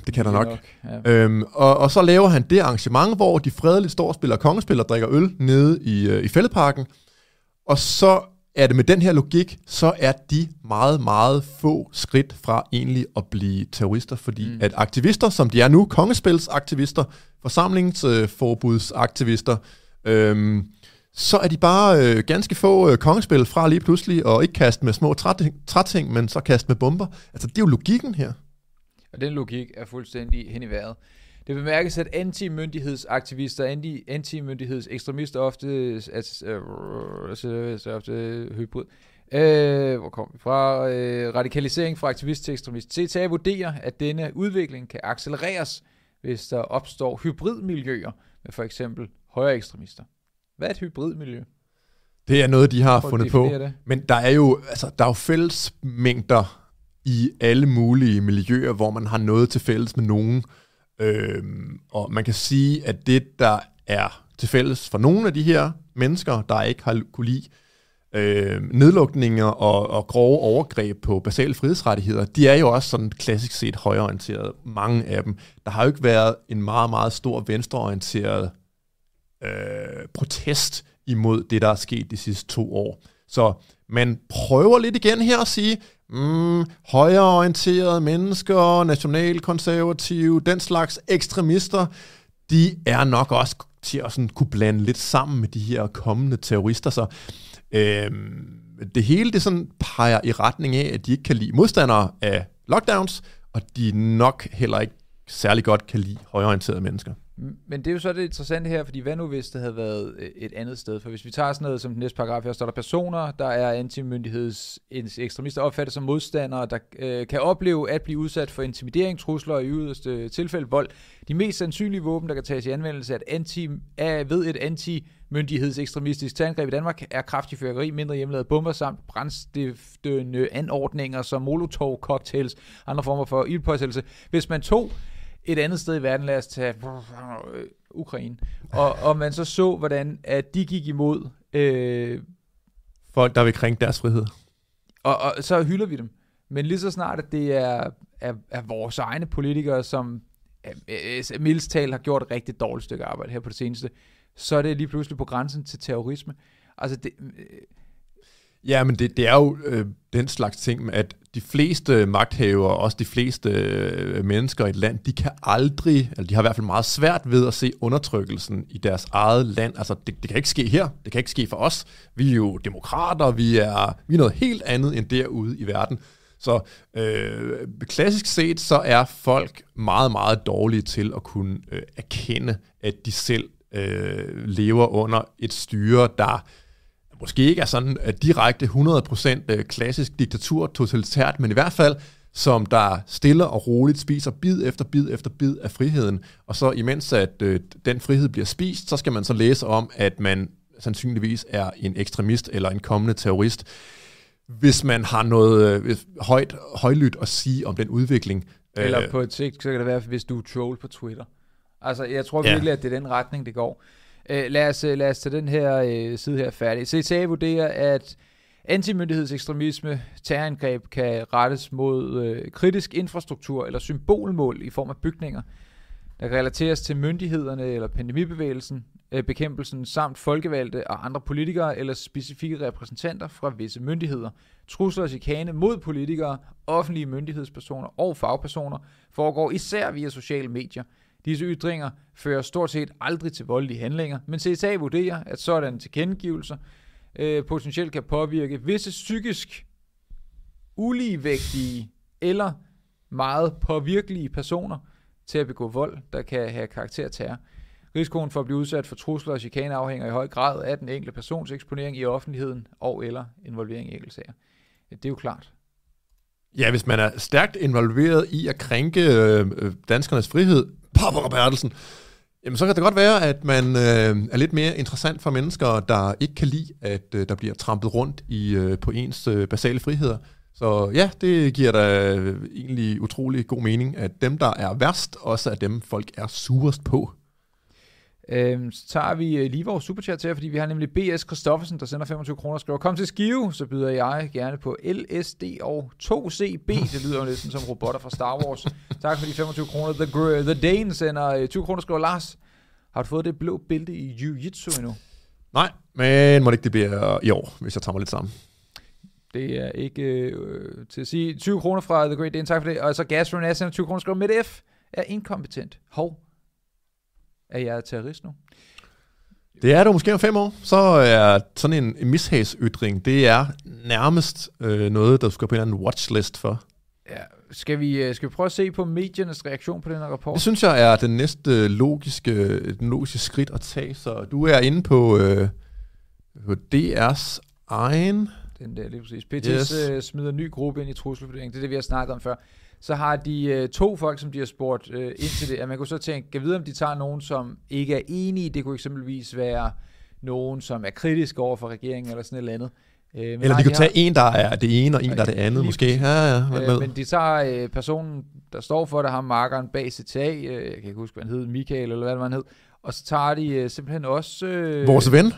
det kan der nok. Ja. Øhm, og, og så laver han det arrangement, hvor de fredeligt står og spiller kongespil og drikker øl nede i, øh, i fældeparken. Og så er det med den her logik, så er de meget, meget få skridt fra egentlig at blive terrorister, fordi mm. at aktivister, som de er nu, kongespilsaktivister, forsamlingsforbudsaktivister, øhm, så er de bare øh, ganske få øh, kongespil fra lige pludselig, og ikke kaste med små træting, men så kaste med bomber. Altså, det er jo logikken her. Og den logik er fuldstændig hen i vejret. Det bemærkes, at anti-myndighedsaktivister, anti- anti-myndighedsekstremister ofte, altså, øh, så ofte hybrid, Øh, hvor kom vi fra? Øh, radikalisering fra aktivist til ekstremist. CTA vurderer, at denne udvikling kan accelereres, hvis der opstår hybridmiljøer med for eksempel højere ekstremister. Hvad er et hybridmiljø? Det er noget, de har Prøv fundet på. Det. Men der er jo, altså, der er jo fælles mængder i alle mulige miljøer, hvor man har noget til fælles med nogen. Øhm, og man kan sige, at det, der er til fælles for nogle af de her mennesker, der ikke har kunne lide øh, nedlukninger og, og grove overgreb på basale frihedsrettigheder, de er jo også sådan klassisk set højorienteret, mange af dem. Der har jo ikke været en meget, meget stor venstreorienteret øh, protest imod det, der er sket de sidste to år. Så man prøver lidt igen her at sige, mm, højreorienterede mennesker, nationalkonservative, den slags ekstremister, de er nok også til at sådan kunne blande lidt sammen med de her kommende terrorister. Så øhm, det hele det sådan peger i retning af, at de ikke kan lide modstandere af lockdowns, og de nok heller ikke særlig godt kan lide højorienterede mennesker. Men det er jo så det interessante her, fordi hvad nu hvis det havde været øh, et andet sted? For hvis vi tager sådan noget som den næste paragraf her, står der personer, der er antimyndigheds ekstremister, opfattet som modstandere, der øh, kan opleve at blive udsat for intimidering, trusler og i yderste tilfælde vold. De mest sandsynlige våben, der kan tages i anvendelse at anti, er ved et anti ekstremistisk angreb i Danmark, er kraftig fyrkeri, mindre hjemmelavede bomber samt brændstiftende anordninger som molotov, cocktails, andre former for ildpåsættelse. Hvis man tog et andet sted i verden, lad os tage øh, Ukraine, og, og man så så, hvordan at de gik imod... Øh, Folk, der vil krænke deres frihed. Og, og så hylder vi dem. Men lige så snart, at det er, er, er vores egne politikere, som mildstal har gjort et rigtig dårligt stykke arbejde her på det seneste, så er det lige pludselig på grænsen til terrorisme. Altså det, øh, Ja, men det, det er jo øh, den slags ting, at de fleste magthavere, også de fleste øh, mennesker i et land, de kan aldrig, eller de har i hvert fald meget svært ved at se undertrykkelsen i deres eget land. Altså, det, det kan ikke ske her. Det kan ikke ske for os. Vi er jo demokrater, vi er, vi er noget helt andet end derude i verden. Så øh, klassisk set, så er folk meget, meget dårlige til at kunne øh, erkende, at de selv øh, lever under et styre, der måske ikke er sådan uh, direkte 100% øh, klassisk diktatur, totalitært, men i hvert fald som der stille og roligt spiser bid efter bid efter bid af friheden. Og så imens at øh, den frihed bliver spist, så skal man så læse om, at man sandsynligvis er en ekstremist eller en kommende terrorist. Hvis man har noget øh, højt, højlydt at sige om den udvikling. Eller øh, på et sigt, så kan det være, hvis du er troll på Twitter. Altså, jeg tror virkelig, ja. at det er den retning, det går. Øh, lad, os, øh, lad os tage den her øh, side her færdig. CTA vurderer, at antimyndighedsekstremisme, terrorangreb kan rettes mod øh, kritisk infrastruktur eller symbolmål i form af bygninger, der kan relateres til myndighederne eller pandemibevægelsen, øh, bekæmpelsen samt folkevalgte og andre politikere eller specifikke repræsentanter fra visse myndigheder. Trusler og chikane mod politikere, offentlige myndighedspersoner og fagpersoner foregår især via sociale medier – Disse ytringer fører stort set aldrig til voldelige handlinger, men CSA vurderer, at sådanne tilkendegivelser øh, potentielt kan påvirke visse psykisk uligevægtige eller meget påvirkelige personer til at begå vold, der kan have karakter terror. Risikoen for at blive udsat for trusler og chikane afhænger i høj grad af den enkelte persons eksponering i offentligheden og eller involvering i enkeltsager. Det er jo klart. Ja, hvis man er stærkt involveret i at krænke øh, øh danskernes frihed, Barbara Bertelsen, jamen så kan det godt være, at man øh, er lidt mere interessant for mennesker, der ikke kan lide, at øh, der bliver trampet rundt i øh, på ens øh, basale friheder. Så ja, det giver da øh, egentlig utrolig god mening, at dem, der er værst, også er dem, folk er surest på. Øhm, så tager vi øh, lige vores superchat her, fordi vi har nemlig B.S. Christoffersen, der sender 25 kroner og skriver, kom til Skive, så byder jeg gerne på LSD og 2CB. Det lyder jo næsten som robotter fra Star Wars. tak for de 25 kroner. The, The Dane sender 20 øh, kroner og skriver, Lars, har du fået det blå bælte i Jiu-Jitsu endnu? Nej, men må det ikke det bliver i år, hvis jeg tager mig lidt sammen. Det er ikke øh, til at sige. 20 kroner fra The Great Dane, tak for det. Og så Gastro Nassen, 20 kroner skriver, med F er inkompetent. Hov, er jeg terrorist nu? Det er du måske om fem år. Så er sådan en, en mishagsytring, det er nærmest øh, noget, der skal på en eller anden watchlist for. Ja, skal vi, øh, skal vi prøve at se på mediernes reaktion på den her rapport? Det synes jeg er den næste logiske, den logiske skridt at tage. Så du er inde på, øh, på DR's egen... Den der lige præcis. PTS yes. øh, smider en ny gruppe ind i trusselvurdering. Det er det, vi har snakket om før. Så har de øh, to folk, som de har spurgt øh, ind til det. At man kunne så tænke, kan vide, om de tager nogen, som ikke er enige. Det kunne eksempelvis være nogen, som er kritiske over for regeringen eller sådan et eller andet. Øh, men eller nej, de kunne de tage har... en, der er det ene, og en, der er det andet, måske. Ja, ja, øh, men de tager øh, personen, der står for det, har markeren bag CTA, øh, jeg kan ikke huske, hvad han hed, Michael, eller hvad han hed, og så tager de øh, simpelthen også... Øh, Vores ven?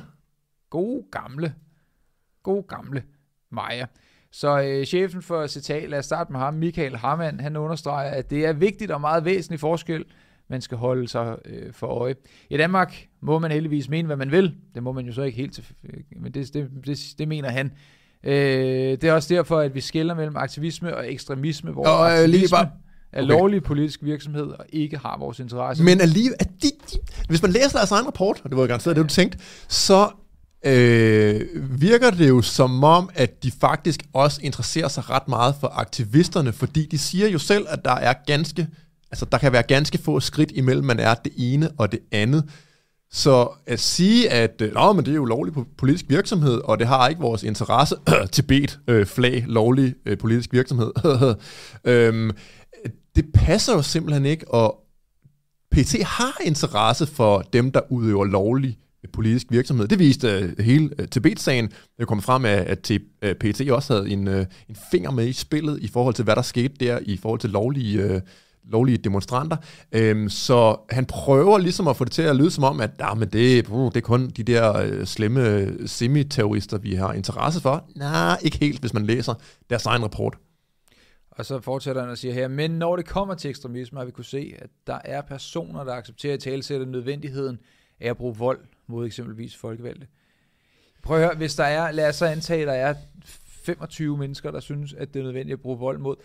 Gode gamle, gode gamle Maja. Så øh, chefen for CTA, lad os starte med ham, Michael Harman, han understreger, at det er vigtigt og meget væsentlig forskel, man skal holde sig øh, for øje. I Danmark må man heldigvis mene, hvad man vil. Det må man jo så ikke helt til, men det, det, det, det mener han. Øh, det er også derfor, at vi skiller mellem aktivisme og ekstremisme, hvor og, øh, aktivisme lige bare, er okay. lovlig politisk virksomhed og ikke har vores interesse. Men alligevel, at de, de, hvis man læser deres egen rapport, og det var garanteret ja. det, du tænkte, så øh, virker det jo som om, at de faktisk også interesserer sig ret meget for aktivisterne, fordi de siger jo selv, at der er ganske, altså der kan være ganske få skridt imellem, man er det ene og det andet. Så at sige, at øh, Nå, men det er jo lovlig politisk virksomhed, og det har ikke vores interesse, Tibet, øh, flag, lovlig øh, politisk virksomhed, øhm, det passer jo simpelthen ikke, og PT har interesse for dem, der udøver lovlig politisk virksomhed. Det viste øh, hele øh, Tibet-sagen. Det kom frem, at, at PT øh, også havde en, en finger med i spillet i forhold til, hvad der skete der, i forhold til lovlige, lovlige demonstranter. Um, så han prøver ligesom at få det til at lyde som om, at ah, men det, uh, det er kun de der uh, slemme semi-terrorister, vi har interesse for. Nej, ikke helt, hvis man læser deres egen rapport. Og så fortsætter han og siger her, men når det kommer til ekstremisme, har vi kunne se, at der er personer, der accepterer at talsætte nødvendigheden af at bruge vold mod eksempelvis folkevalgte. Prøv at høre, hvis der er, lad os så antage, at der er 25 mennesker, der synes, at det er nødvendigt at bruge vold mod.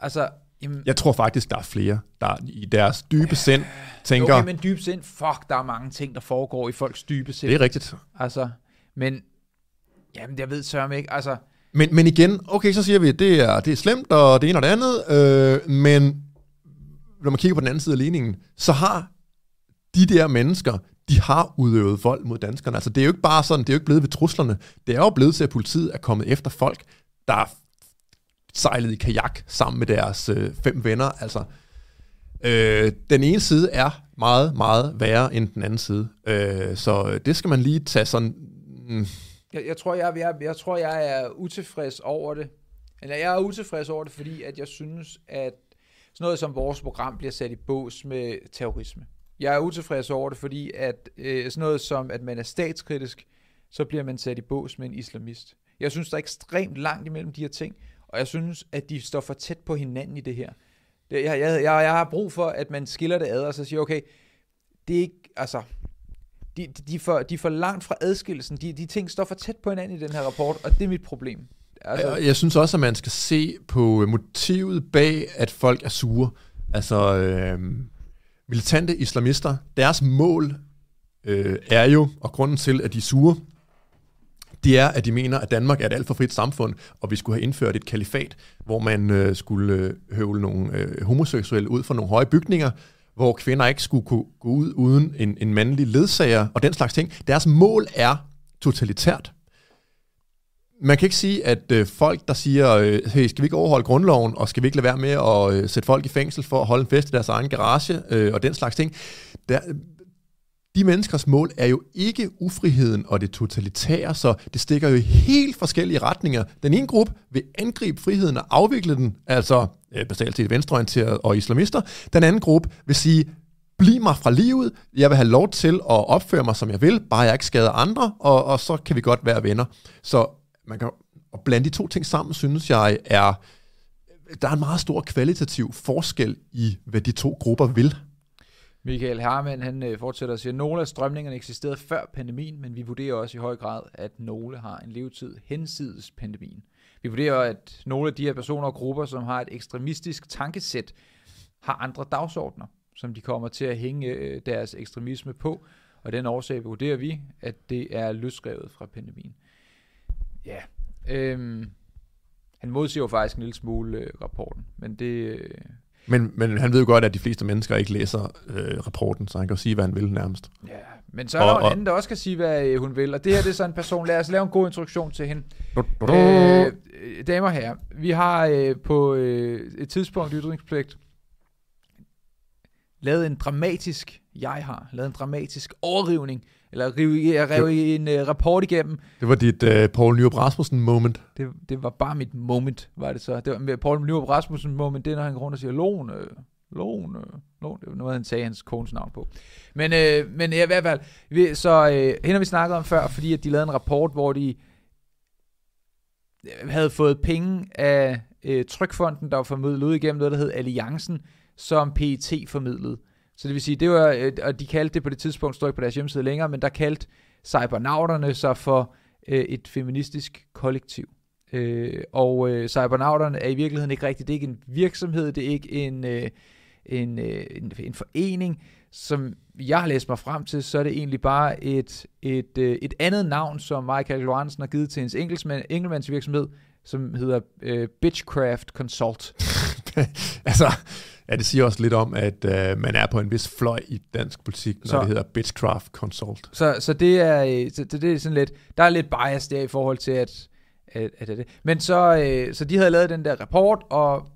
Altså, jamen, jeg tror faktisk, der er flere, der i deres dybe sind tænker... Okay, men dybe sind, fuck, der er mange ting, der foregår i folks dybe sind. Det er rigtigt. Altså, men, jamen, jeg ved sørme ikke, altså... Men, men igen, okay, så siger vi, at det er, det er slemt, og det ene og det andet, øh, men når man kigger på den anden side af ligningen, så har de der mennesker, de har udøvet vold mod danskerne. Altså det er jo ikke bare sådan, det er jo ikke blevet ved truslerne. Det er jo blevet til, at politiet er kommet efter folk, der er sejlet i kajak sammen med deres øh, fem venner. Altså, øh, den ene side er meget, meget værre end den anden side. Øh, så det skal man lige tage sådan... Mm. Jeg, jeg, tror, jeg, jeg, jeg tror, jeg er utilfreds over det. Eller jeg er utilfreds over det, fordi at jeg synes, at sådan noget som vores program bliver sat i bås med terrorisme. Jeg er utilfreds over det, fordi at øh, sådan noget som, at man er statskritisk, så bliver man sat i bås med en islamist. Jeg synes, der er ekstremt langt imellem de her ting, og jeg synes, at de står for tæt på hinanden i det her. Det, jeg, jeg, jeg, jeg har brug for, at man skiller det ad, og så siger, okay, det er ikke, altså, de, de, er for, de er for langt fra adskillelsen. De, de ting står for tæt på hinanden i den her rapport, og det er mit problem. Altså, jeg, jeg synes også, at man skal se på motivet bag, at folk er sure. Altså, øh, militante islamister, deres mål øh, er jo, og grunden til, at de er sure, det er, at de mener, at Danmark er et alt for frit samfund, og vi skulle have indført et kalifat, hvor man øh, skulle øh, høvle nogle øh, homoseksuelle ud fra nogle høje bygninger, hvor kvinder ikke skulle kunne gå ud uden en, en mandlig ledsager og den slags ting. Deres mål er totalitært man kan ikke sige, at øh, folk, der siger, øh, hey, skal vi ikke overholde grundloven, og skal vi ikke lade være med at øh, sætte folk i fængsel for at holde en fest i deres egen garage, øh, og den slags ting, der, de menneskers mål er jo ikke ufriheden og det totalitære, så det stikker jo i helt forskellige retninger. Den ene gruppe vil angribe friheden og afvikle den, altså øh, basalt set venstreorienterede og islamister. Den anden gruppe vil sige, bliv mig fra livet, jeg vil have lov til at opføre mig, som jeg vil, bare jeg ikke skader andre, og, og så kan vi godt være venner. Så man kan, og blande de to ting sammen, synes jeg, er, der er en meget stor kvalitativ forskel i, hvad de to grupper vil. Michael Hermann han øh, fortsætter og siger, at nogle af strømningerne eksisterede før pandemien, men vi vurderer også i høj grad, at nogle har en levetid hensides pandemien. Vi vurderer, at nogle af de her personer og grupper, som har et ekstremistisk tankesæt, har andre dagsordner, som de kommer til at hænge øh, deres ekstremisme på, og den årsag vurderer vi, at det er løsrevet fra pandemien. Ja, øhm, han modsiger jo faktisk en lille smule øh, rapporten, men det... Øh, Men, men han ved jo godt, at de fleste mennesker ikke læser øh, rapporten, så han kan jo sige, hvad han vil nærmest. ja, men så er der Og- en og- anden, der også kan sige, hvad øh, hun vil, og det her det er så en person, lad os lave en god introduktion til hende. Øh, Øh, damer og herrer, vi har øh, på øh, et tidspunkt i ytringspligt lavet en dramatisk, jeg har lavet en dramatisk overrivning, eller rive, jeg rev en øh, rapport igennem. det var dit øh, Paul Nyrup Rasmussen moment. Det, det var bare mit moment, var det så. Det var med Paul Nyrup Rasmussen moment, det er, når han går rundt og siger, Lone, Lone, Lone, det var noget, han sagde hans kones navn på. Men, øh, men ja, i hvert fald, vi, så øh, hende har vi snakket om før, fordi at de lavede en rapport, hvor de øh, havde fået penge af øh, Trykfonden, der var formidlet ud igennem noget, der hed Alliancen, som PET formidlede. Så det vil sige, det var, øh, og de kaldte det på det tidspunkt, står ikke på deres hjemmeside længere, men der kaldte cybernauterne sig for øh, et feministisk kollektiv. Øh, og øh, cybernauterne er i virkeligheden ikke rigtigt, det er ikke en virksomhed, det er ikke en, øh, en, øh, en, en forening, som jeg har læst mig frem til, så er det egentlig bare et, et, øh, et andet navn, som Michael Lorentzen har givet til hendes enkeltmand, enkeltmandsvirksomhed, som hedder øh, Bitchcraft Consult. altså, ja, det siger også lidt om, at øh, man er på en vis fløj i dansk politik, når Så- det hedder Bitchcraft Consult. Så, så det er øh, så det, det er sådan lidt, der er lidt bias der i forhold til, at, at, at det. Men så, øh, så de havde lavet den der rapport, og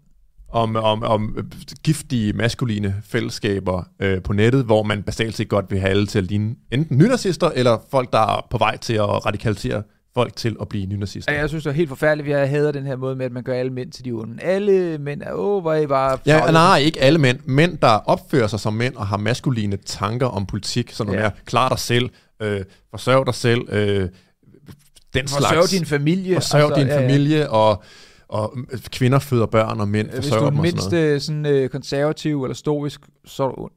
Om, om, om giftige maskuline fællesskaber øh, på nettet, hvor man basalt set godt vil have alle til at ligne enten nynazister, eller folk, der er på vej til at radikalisere folk til at blive nynazister. Ja, jeg synes, det er helt forfærdeligt, at jeg hader den her måde med, at man gør alle mænd til de onde. Alle mænd er, åh, hvor er I bare... Ja, farlige." nej, ikke alle mænd. Mænd, der opfører sig som mænd og har maskuline tanker om politik, sådan noget Ja. mere, klar dig selv, øh, forsørg dig selv, øh, den Forsørg slags. din familie. Forsørg altså, din ja, ja. familie, og, og øh, kvinder føder børn, og mænd Hvis forsørger du er dem den og sådan noget. mindste sådan, øh, konservativ eller stoisk, så er du ond.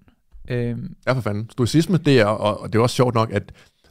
Øhm, Ja, for fanden. Stoicisme, det er, og og det er også sjovt nok, at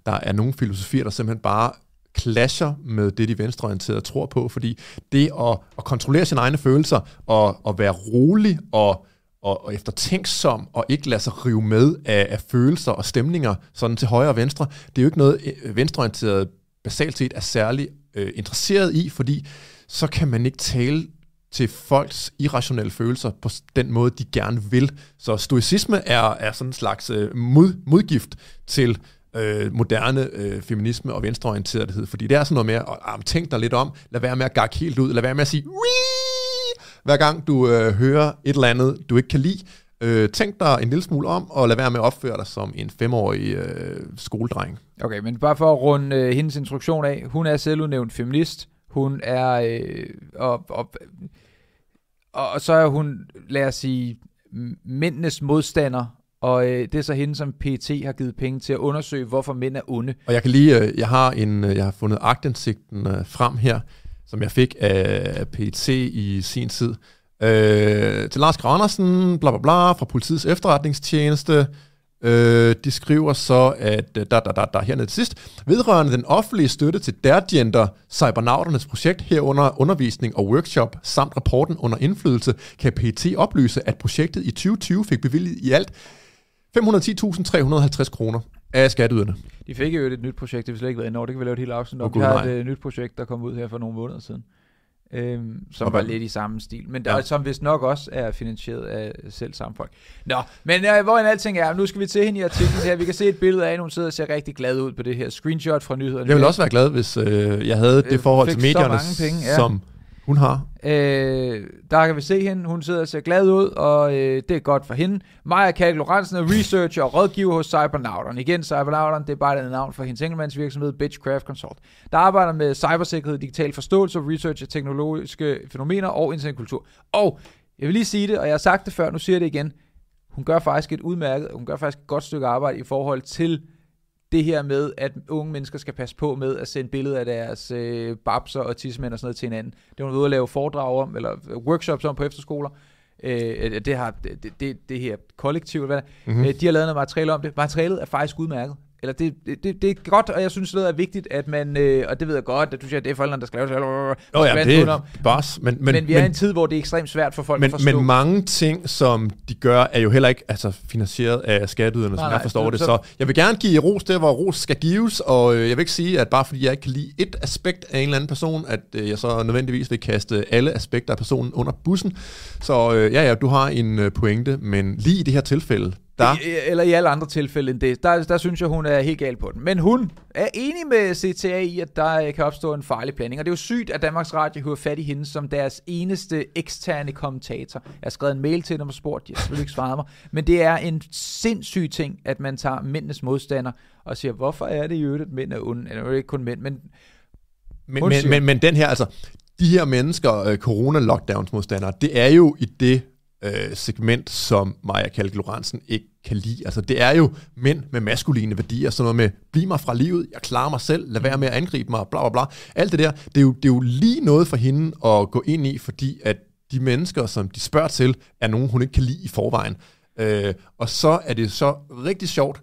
der er nogle filosofier, der simpelthen bare clasher med det, de venstreorienterede tror på, fordi det at, at kontrollere sine egne følelser, og at være rolig og, og, og eftertænksom, og ikke lade sig rive med af, af følelser og stemninger, sådan til højre og venstre, det er jo ikke noget, øh, venstreorienteret basalt set er særlig øh, interesseret i, fordi så kan man ikke tale til folks irrationelle følelser på den måde, de gerne vil. Så stoicisme er, er sådan en slags øh, mod, modgift til øh, moderne øh, feminisme og venstreorienterethed, fordi det er sådan noget med, at ah, tænk dig lidt om, lad være med at gakke helt ud, lad være med at sige, "Wii!" hver gang du øh, hører et eller andet, du ikke kan lide, øh, tænk dig en lille smule om, og lad være med at opføre dig som en femårig øh, skoledreng. okay, men bare for at runde øh, hendes instruktion af. Hun er selvudnævnt feminist. Hun er... Øh, og, og, og så er hun, lad os sige, mændenes modstander. Og øh, det er så hende, som PT har givet penge til at undersøge, hvorfor mænd er onde. Og jeg kan lige, øh, jeg har en, øh, jeg har fundet agtindsigten øh, frem her, som jeg fik af PT i sin tid. Øh, til Lars Granersen, bla bla bla, fra politiets efterretningstjeneste. Øh, de skriver så, at der, der, der, der hernede til sidst, vedrørende den offentlige støtte til Dergender, cybernauternes projekt herunder undervisning og workshop, samt rapporten under indflydelse, kan PT oplyse, at projektet i 2020 fik bevilget i alt 510.350 kroner af skatteyderne. De fik jo et nyt projekt, det vil slet ikke været indover. Det kan vi lave et helt afsnit om. Oh, vi har nej. et øh, nyt projekt, der kom ud her for nogle måneder siden. Øhm, som Og var lidt i samme stil, men der, Ja. som vist nok også er finansieret af selv samme folk. Nå, men øh, hvor en alting er, nu skal vi til hende i artiklen her. Vi kan se et billede af, at hun sidder og ser rigtig glad ud på det her screenshot fra nyhederne. Jeg ville også være glad, hvis øh, jeg havde Øh, det forhold til medierne, mange penge, ja. som hun har. Øh, der kan vi se hende. Hun sidder og ser glad ud, og øh, det er godt for hende. Maja Kalk Lorentzen er researcher og rådgiver hos Cybernauteren. Igen, Cybernauteren, det er bare et navn for hendes enkeltmandsvirksomhed, Bitchcraft Consult. Der arbejder med cybersikkerhed, digital forståelse research af teknologiske fænomener og internetkultur. Og jeg vil lige sige det, og jeg har sagt det før, nu siger jeg det igen. Hun gør faktisk et udmærket, hun gør faktisk et godt stykke arbejde i forhold til det her med, at unge mennesker skal passe på med at sende billeder af deres øh, babser og tidsmænd og sådan noget til hinanden. Det været ude at lave foredrag om, eller workshops om på efterskoler. øh, det, har, det, det, det her kollektiv, hvad, mm-hmm. øh, de har lavet noget materiale om det. Materialet er faktisk udmærket. Eller det, det, det er godt, og jeg synes, det er vigtigt, at man, øh, og det ved jeg godt, at du siger, at det er forældrene, der skal lave det. Nå ja, det er bars. Men, men, men vi er i en tid, hvor det er ekstremt svært for folk men, at forstå. Men mange ting, som de gør, er jo heller ikke altså, finansieret af skatteyderne, som nej, jeg forstår nej, det. Så, så jeg vil gerne give ros der, hvor ros skal gives, og øh, jeg vil ikke sige, at bare fordi jeg ikke kan lide et aspekt af en eller anden person, at øh, jeg så nødvendigvis vil kaste alle aspekter af personen under bussen. Så øh, ja, ja, du har en øh, pointe, men lige i det her tilfælde, der. Eller i alle andre tilfælde end det. Der, der synes jeg, hun er helt gal på den. Men hun er enig med CTA i, at der øh, kan opstå en farlig blanding. Og det er jo sygt, at Danmarks Radio har fat i hende som deres eneste eksterne kommentator. Jeg har skrevet en mail til dem og spurgt, de har selvfølgelig ikke svaret mig. Men det er en sindssyg ting, at man tager mændenes modstander og siger, hvorfor er det i øvrigt, at mænd er onde? Eller ikke kun mænd, men... Men, men, men, men den her, altså, de her mennesker, øh, corona-lockdowns modstandere, det er jo i det øh, segment, som Maja Kalk Lorentzen ikke kan lide. Altså, det er jo mænd med maskuline værdier, sådan noget med, bliv mig fra livet, jeg klarer mig selv, lad være med at angribe mig, bla bla bla. Alt det der, det er jo, det er jo lige noget for hende at gå ind i, fordi at de mennesker, som de spørger til, er nogen, hun ikke kan lide i forvejen. Øh, og så er det så rigtig sjovt,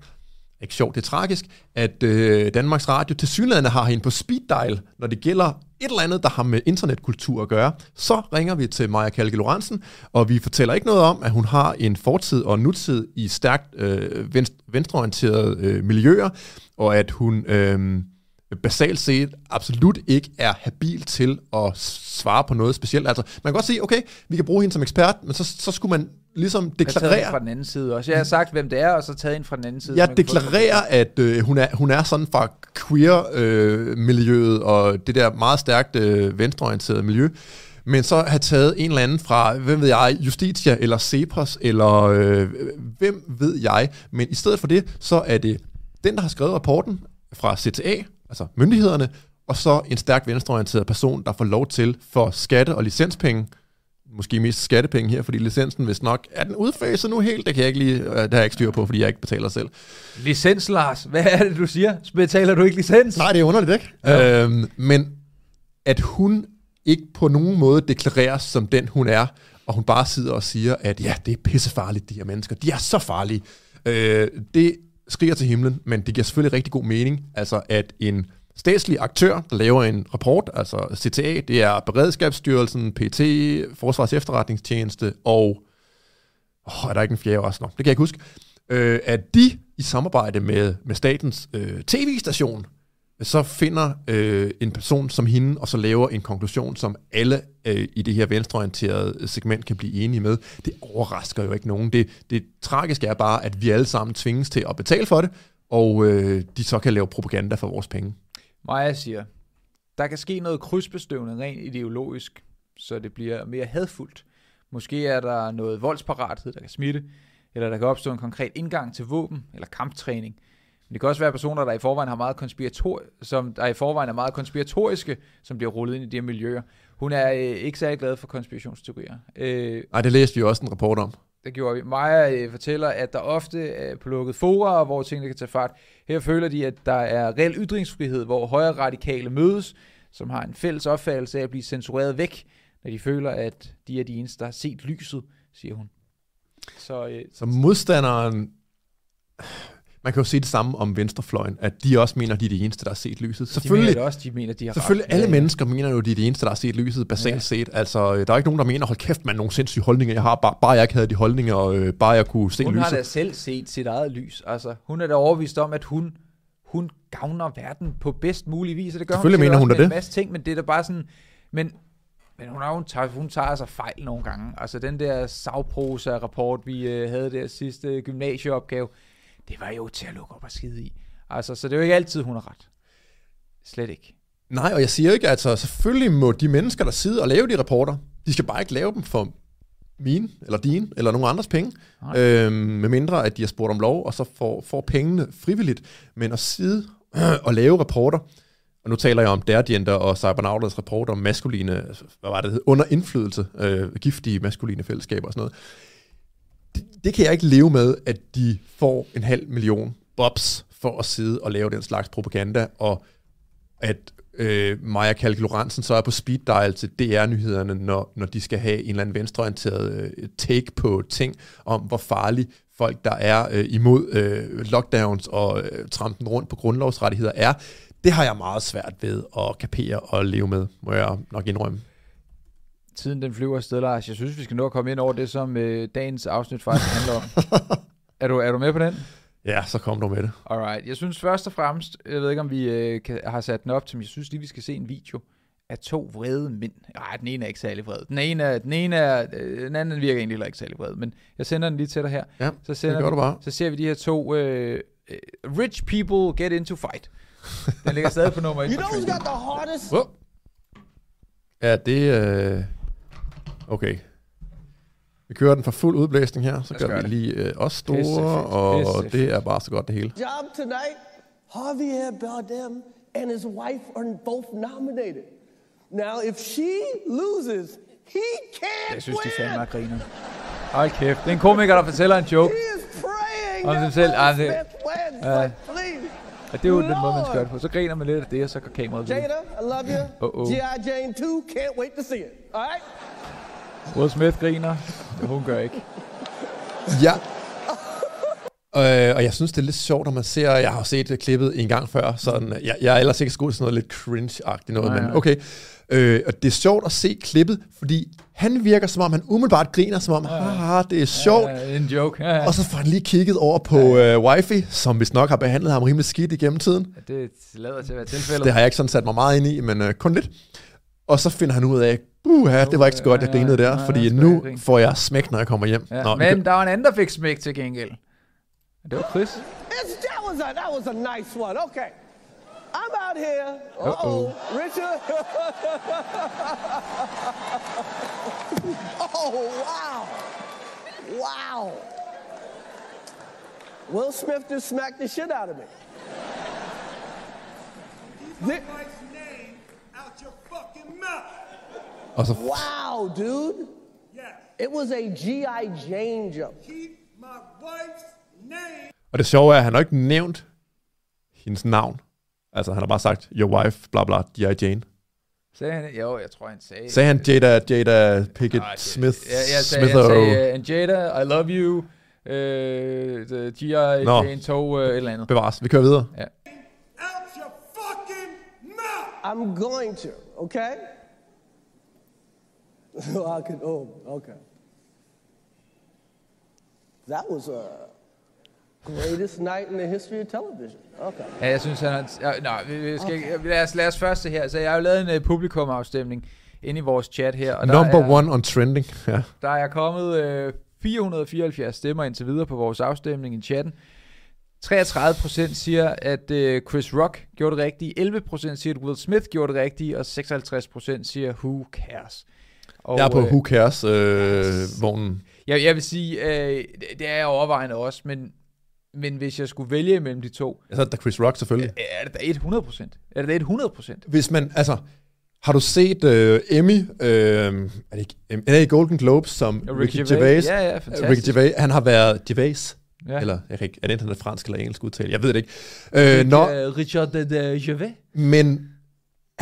ikke sjovt, det er tragisk, at øh, Danmarks Radio til synligheden har hende på speed dial, når det gælder et eller andet, der har med internetkultur at gøre. Så ringer vi til Maja Kalke Lorentzen, og vi fortæller ikke noget om, at hun har en fortid og nutid i stærkt øh, venstreorienterede øh, miljøer, og at hun øh, basalt set absolut ikke er habil til at svare på noget specielt. Altså, man kan godt sige, okay, vi kan bruge hende som ekspert, men så, så skulle man ligesom deklarere... Fra den anden side også. Jeg har sagt, hvem det er, og så taget ind fra den anden side. Jeg deklarerer, at øh, hun, er, hun er sådan fra queer-miljøet, øh, og det der meget stærkt øh, venstreorienterede miljø, men så have taget en eller anden fra, hvem ved jeg, Justitia eller Cepos, eller øh, hvem ved jeg. Men i stedet for det, så er det den, der har skrevet rapporten fra CTA, altså myndighederne, og så en stærk venstreorienteret person, der får lov til for skatte- og licenspenge, måske mest skattepenge her, fordi licensen hvis nok, er den udfaset nu helt? Det kan jeg ikke lige, øh, det har jeg ikke styr på, fordi jeg ikke betaler selv. Licens, Lars, hvad er det, du siger? Betaler du ikke licens? Nej, det er underligt, ikke? Ja. Øhm, men at hun ikke på nogen måde deklareres som den, hun er, og hun bare sidder og siger, at ja, det er pissefarligt, de her mennesker. De er så farlige. Øh, det skriger til himlen, men det giver selvfølgelig rigtig god mening, altså at en statslig aktør, der laver en rapport, altså CTA, det er Beredskabsstyrelsen, PT, Forsvars Efterretningstjeneste og... Åh, er der ikke en fjerde også? Nå, det kan jeg ikke huske. Øh, at de i samarbejde med, med statens øh, tv-station, så finder øh, en person som hende, og så laver en konklusion, som alle øh, i det her venstreorienterede øh, segment kan blive enige med. Det overrasker jo ikke nogen. Det, det tragiske er bare, at vi alle sammen tvinges til at betale for det, og øh, de så kan lave propaganda for vores penge. Maja siger, der kan ske noget krydsbestøvende rent ideologisk, så det bliver mere hadfuldt. Måske er der noget voldsparathed, der kan smitte, eller der kan opstå en konkret indgang til våben eller kamptræning. Men det kan også være personer, der i forvejen har meget konspirator som der i forvejen er meget konspiratoriske, som bliver rullet ind i de her miljøer. Hun er øh, ikke særlig glad for konspirationsteorier. Øh, Nej, det læste vi også en rapport om. Det gjorde vi. Maja øh, fortæller, at der ofte er på lukket fora, hvor tingene kan tage fart. Her føler de, at der er reel ytringsfrihed, hvor højre radikale mødes, som har en fælles opfattelse af at blive censureret væk, når de føler, at de er de eneste, der har set lyset, siger hun. Så, øh, så modstanderen man kan jo sige det samme om venstrefløjen, at de også mener, at de er de eneste, der har set lyset. Selvfølgelig, de mener også, de mener, de har Selvfølgelig, ret. alle ja, ja. mennesker mener jo, at de er de eneste, der har set lyset, basalt ja. set. Altså, der er ikke nogen, der mener, hold kæft, man nogle sindssyge holdninger. Jeg har bare, bare jeg ikke havde de holdninger, og øh, bare jeg kunne se hun lyset. Hun har da selv set sit eget lys. Altså, hun er da overvist om, at hun, hun gavner verden på bedst mulig vis, og det gør Selvfølgelig hun mener hun da det. en masse ting, men det er da bare sådan, men men hun, hun, tager, hun tager altså fejl nogle gange. Altså den der savprosa-rapport, vi øh, havde der sidste gymnasieopgave, det var jo til at lukke op og skide i. Altså, så det er jo ikke altid, hun har ret. Slet ikke. Nej, og jeg siger ikke, altså selvfølgelig må de mennesker, der sidder og laver de rapporter, de skal bare ikke lave dem for mine, eller dine, eller nogen andres penge, øhm, med mindre at de har spurgt om lov, og så får, får pengene frivilligt. Men at sidde og lave rapporter, og nu taler jeg om Dergender og Cybernauters rapport om maskuline, hvad var det, under indflydelse, øh, giftige maskuline fællesskaber og sådan noget det kan jeg ikke leve med, at de får en halv million bobs for at sidde og lave den slags propaganda, og at øh, Maja Kalk Lorentzen så er på speed dial til DR-nyhederne, når, når de skal have en eller anden venstreorienteret øh, take på ting om, hvor farlig folk, der er øh, imod øh, lockdowns og øh, trampen rundt på grundlovsrettigheder er. Det har jeg meget svært ved at kapere og leve med, må jeg nok indrømme. Tiden den flyver afsted, Lars. Jeg synes, vi skal nå at komme ind over det, som øh, dagens afsnit faktisk handler om. er, du, er du med på den? Ja, så kom du med det. Alright. Jeg synes først og fremmest, jeg ved ikke, om vi øh, kan, har sat den op til, men jeg synes lige, vi skal se en video af to vrede mænd. Nej, den ene er ikke særlig vred. Den ene er, den ene er, øh, den anden virker egentlig heller ikke særlig vred, men jeg sender den lige til dig her. Ja, så sender det gør vi, du bare. Så ser vi de her to øh, øh, rich people get into fight. Den ligger stadig på nummer 1 You know who's got the hardest? Wow. Ja, det... Øh... Okay. Vi kører den for fuld udblæsning her, så gør vi lige øh, os store, og Pissefedt. det er bare så godt det hele. Job tonight. Javier Bardem and his wife are both nominated. Now, if she loses, he can't Jeg synes, de fandme er griner. Hold kæft. Det er en komiker, der fortæller en joke. He is praying Om dem selv. Will Ah, det-. Ja. Og det er jo den måde, man skal gøre det på. Så griner man lidt af det, og så går kameraet videre. Jada, I love you. Uh-oh. G.I. Jane 2, can't wait to see it. All right? Will Smith griner. Ja, hun gør ikke. Ja. Øh, og jeg synes, det er lidt sjovt, når man ser, jeg har set klippet en gang før, sådan, jeg, jeg er ellers ikke så god til sådan noget lidt cringe-agtigt noget, Nej, men okay. Øh, og det er sjovt at se klippet, fordi han virker som om, han umiddelbart griner, som om, haha, det er sjovt. Ja, en joke. Ja, ja. Og så får han lige kigget over på øh, wifi, som vist nok har behandlet ham rimelig skidt igennem tiden. Det lader til at være tilfældet. Det har jeg ikke sådan sat mig meget ind i, men øh, kun lidt. Og så finder han ud af, uha, det var ikke så godt, jeg grinede der, fordi nu får jeg smæk, når jeg kommer hjem. Ja, Nå, men kan- der var en anden, der fik smæk til gengæld. Det var Chris. It's, that, was a, that was a nice one. Okay. I'm out here. Uh Uh-oh. oh. Richard. oh, wow. Wow. Will Smith just smacked the shit out of me. my Thi- wife's name out your fucking mouth. Og så wow, dude. Yes. It was a G.I. Jane joke. Keep my wife's name. Og det sjove er, at han har ikke nævnt hendes navn. Altså, han har bare sagt, your wife, bla bla, G.I. Jane. Sagde han Jo, jeg tror, han sagde... Sagde han Jada, Jada Pickett det- Smith, Ja, jeg sagde, Smith jeg sagde uh, and Jada, I love you. Uh, the G.I. Nå. Jane tog uh, et eller andet. Bevares, vi kører videre. Ja. I'm going to, okay? I could, oh, okay. That was a greatest night in the history of television. Okay. Ja, jeg synes, han har... Ja, nej, vi, vi skal ikke, lad, os, lad os først se her. Så jeg har jo lavet en uh, publikumafstemning inde i vores chat her. Og Number der er, one on trending. Ja. Der er kommet uh, 474 stemmer indtil videre på vores afstemning i chatten. 33% siger, at uh, Chris Rock gjorde det rigtige. 11% siger, at Will Smith gjorde det rigtige. Og 56% siger, who cares? Og, Jeg er på øh, Who Cares øh, vognen. Jeg, jeg vil sige, øh, det- det er jeg overvejende også, men, men hvis jeg skulle vælge mellem de to, Jeg sagde da Chris Rock selvfølgelig. er det da 100% Er det da 100% Hvis man, altså, har du set øh, Emmy, øh, er det ikke, er det Golden Globes, som Ja, Ricky, Gervais? Ja, ja, Øh, fantastisk. Ricky Gervais, han har været Gervais, Ja. ja. eller jeg kan ikke, er det enten fransk eller engelsk udtale? Jeg ved det ikke. Øh, Rick, når, øh, Richard de, de Gervais. men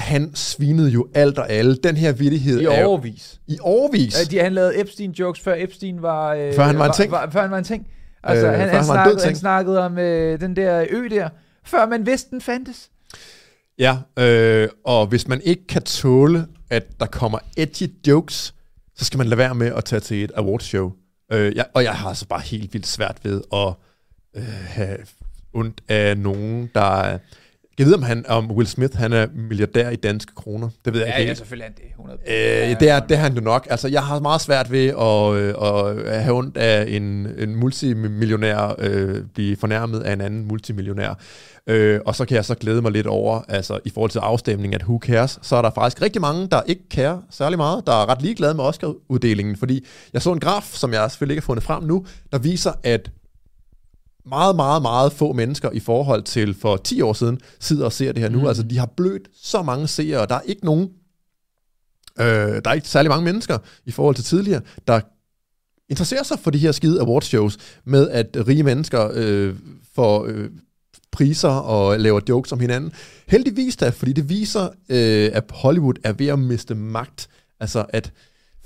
han svinede jo alt og alle. Den her vittighed I er jo, overvis. i overvis. Ja, de, han lavede Epstein-jokes, før Epstein var... Øh, Før han var en ting. Var, før han var en ting. Altså, Øh, øh, han, han, han var snakkede, han snakkede om øh, den der ø der, før man vidste, den fandtes. Ja, øh, og hvis man ikke kan tåle, at der kommer edgy jokes, så skal man lade være med at tage til et awardshow. Øh, jeg, og jeg har altså bare helt vildt svært ved at øh, have ondt af nogen, der er... Jeg ved, om, han, om Will Smith han er milliardær i danske kroner. Det ved jeg Ja, ikke ja, selvfølgelig er han det. 100 Øh, det, er, det er han jo nok. Altså, jeg har meget svært ved at, øh, at have ondt af en, en multimillionær øh, blive fornærmet af en anden multimillionær. Øh, og så kan jeg så glæde mig lidt over, altså i forhold til afstemningen, at who cares, så er der faktisk rigtig mange, der ikke kærer særlig meget, der er ret ligeglade med Oscar-uddelingen, fordi jeg så en graf, som jeg selvfølgelig ikke har fundet frem nu, der viser, at meget, meget, meget få mennesker i forhold til for 10 år siden sidder og ser det her nu. Mm. Altså, de har blødt så mange seere, og der er ikke nogen Øh, der er ikke særlig mange mennesker i forhold til tidligere, der interesserer sig for de her skide awardshows med, at rige mennesker øh, får øh, priser og laver jokes om hinanden. Heldigvis da, fordi det viser, øh, at Hollywood er ved at miste magt. Altså at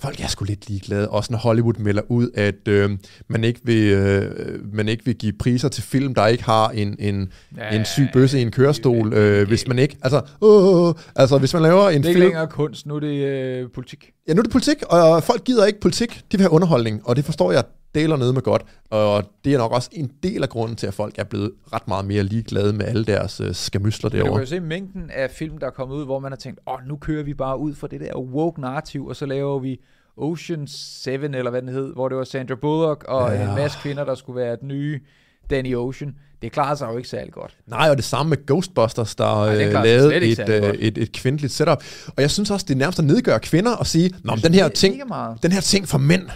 folk er sgu lidt ligeglade, også når Hollywood melder ud, at øh, man, ikke vil, øh, man ikke vil give priser til film, der ikke har en, en, Ja, en syg bøsse i en kørestol, øh, hvis man ikke, altså, øh, altså hvis man laver en Det er ikke film, længere kunst, nu er det øh, politik. Ja, nu er det politik, og folk gider ikke politik. De vil have underholdning, og det forstår jeg deler nede med godt. Og det er nok også en del af grunden til, at folk er blevet ret meget mere ligeglade med alle deres øh, skamysler Men du kan derovre. jo se mængden af film, der er kommet ud, hvor man har tænkt, åh, nu kører vi bare ud fra det der woke narrativ, og så laver vi Ocean 7, eller hvad den hed, hvor det var Sandra Bullock og Ja. en masse kvinder, der skulle være den nye Danny Ocean. Det klarer sig jo ikke særlig godt. Nej, og det samme med Ghostbusters, der det øh, lavede et, øh, et, et kvindeligt setup. Og jeg synes også, det er nærmest at nedgøre kvinder og sige, Nå, men den her, er ting, den her ting for mænd,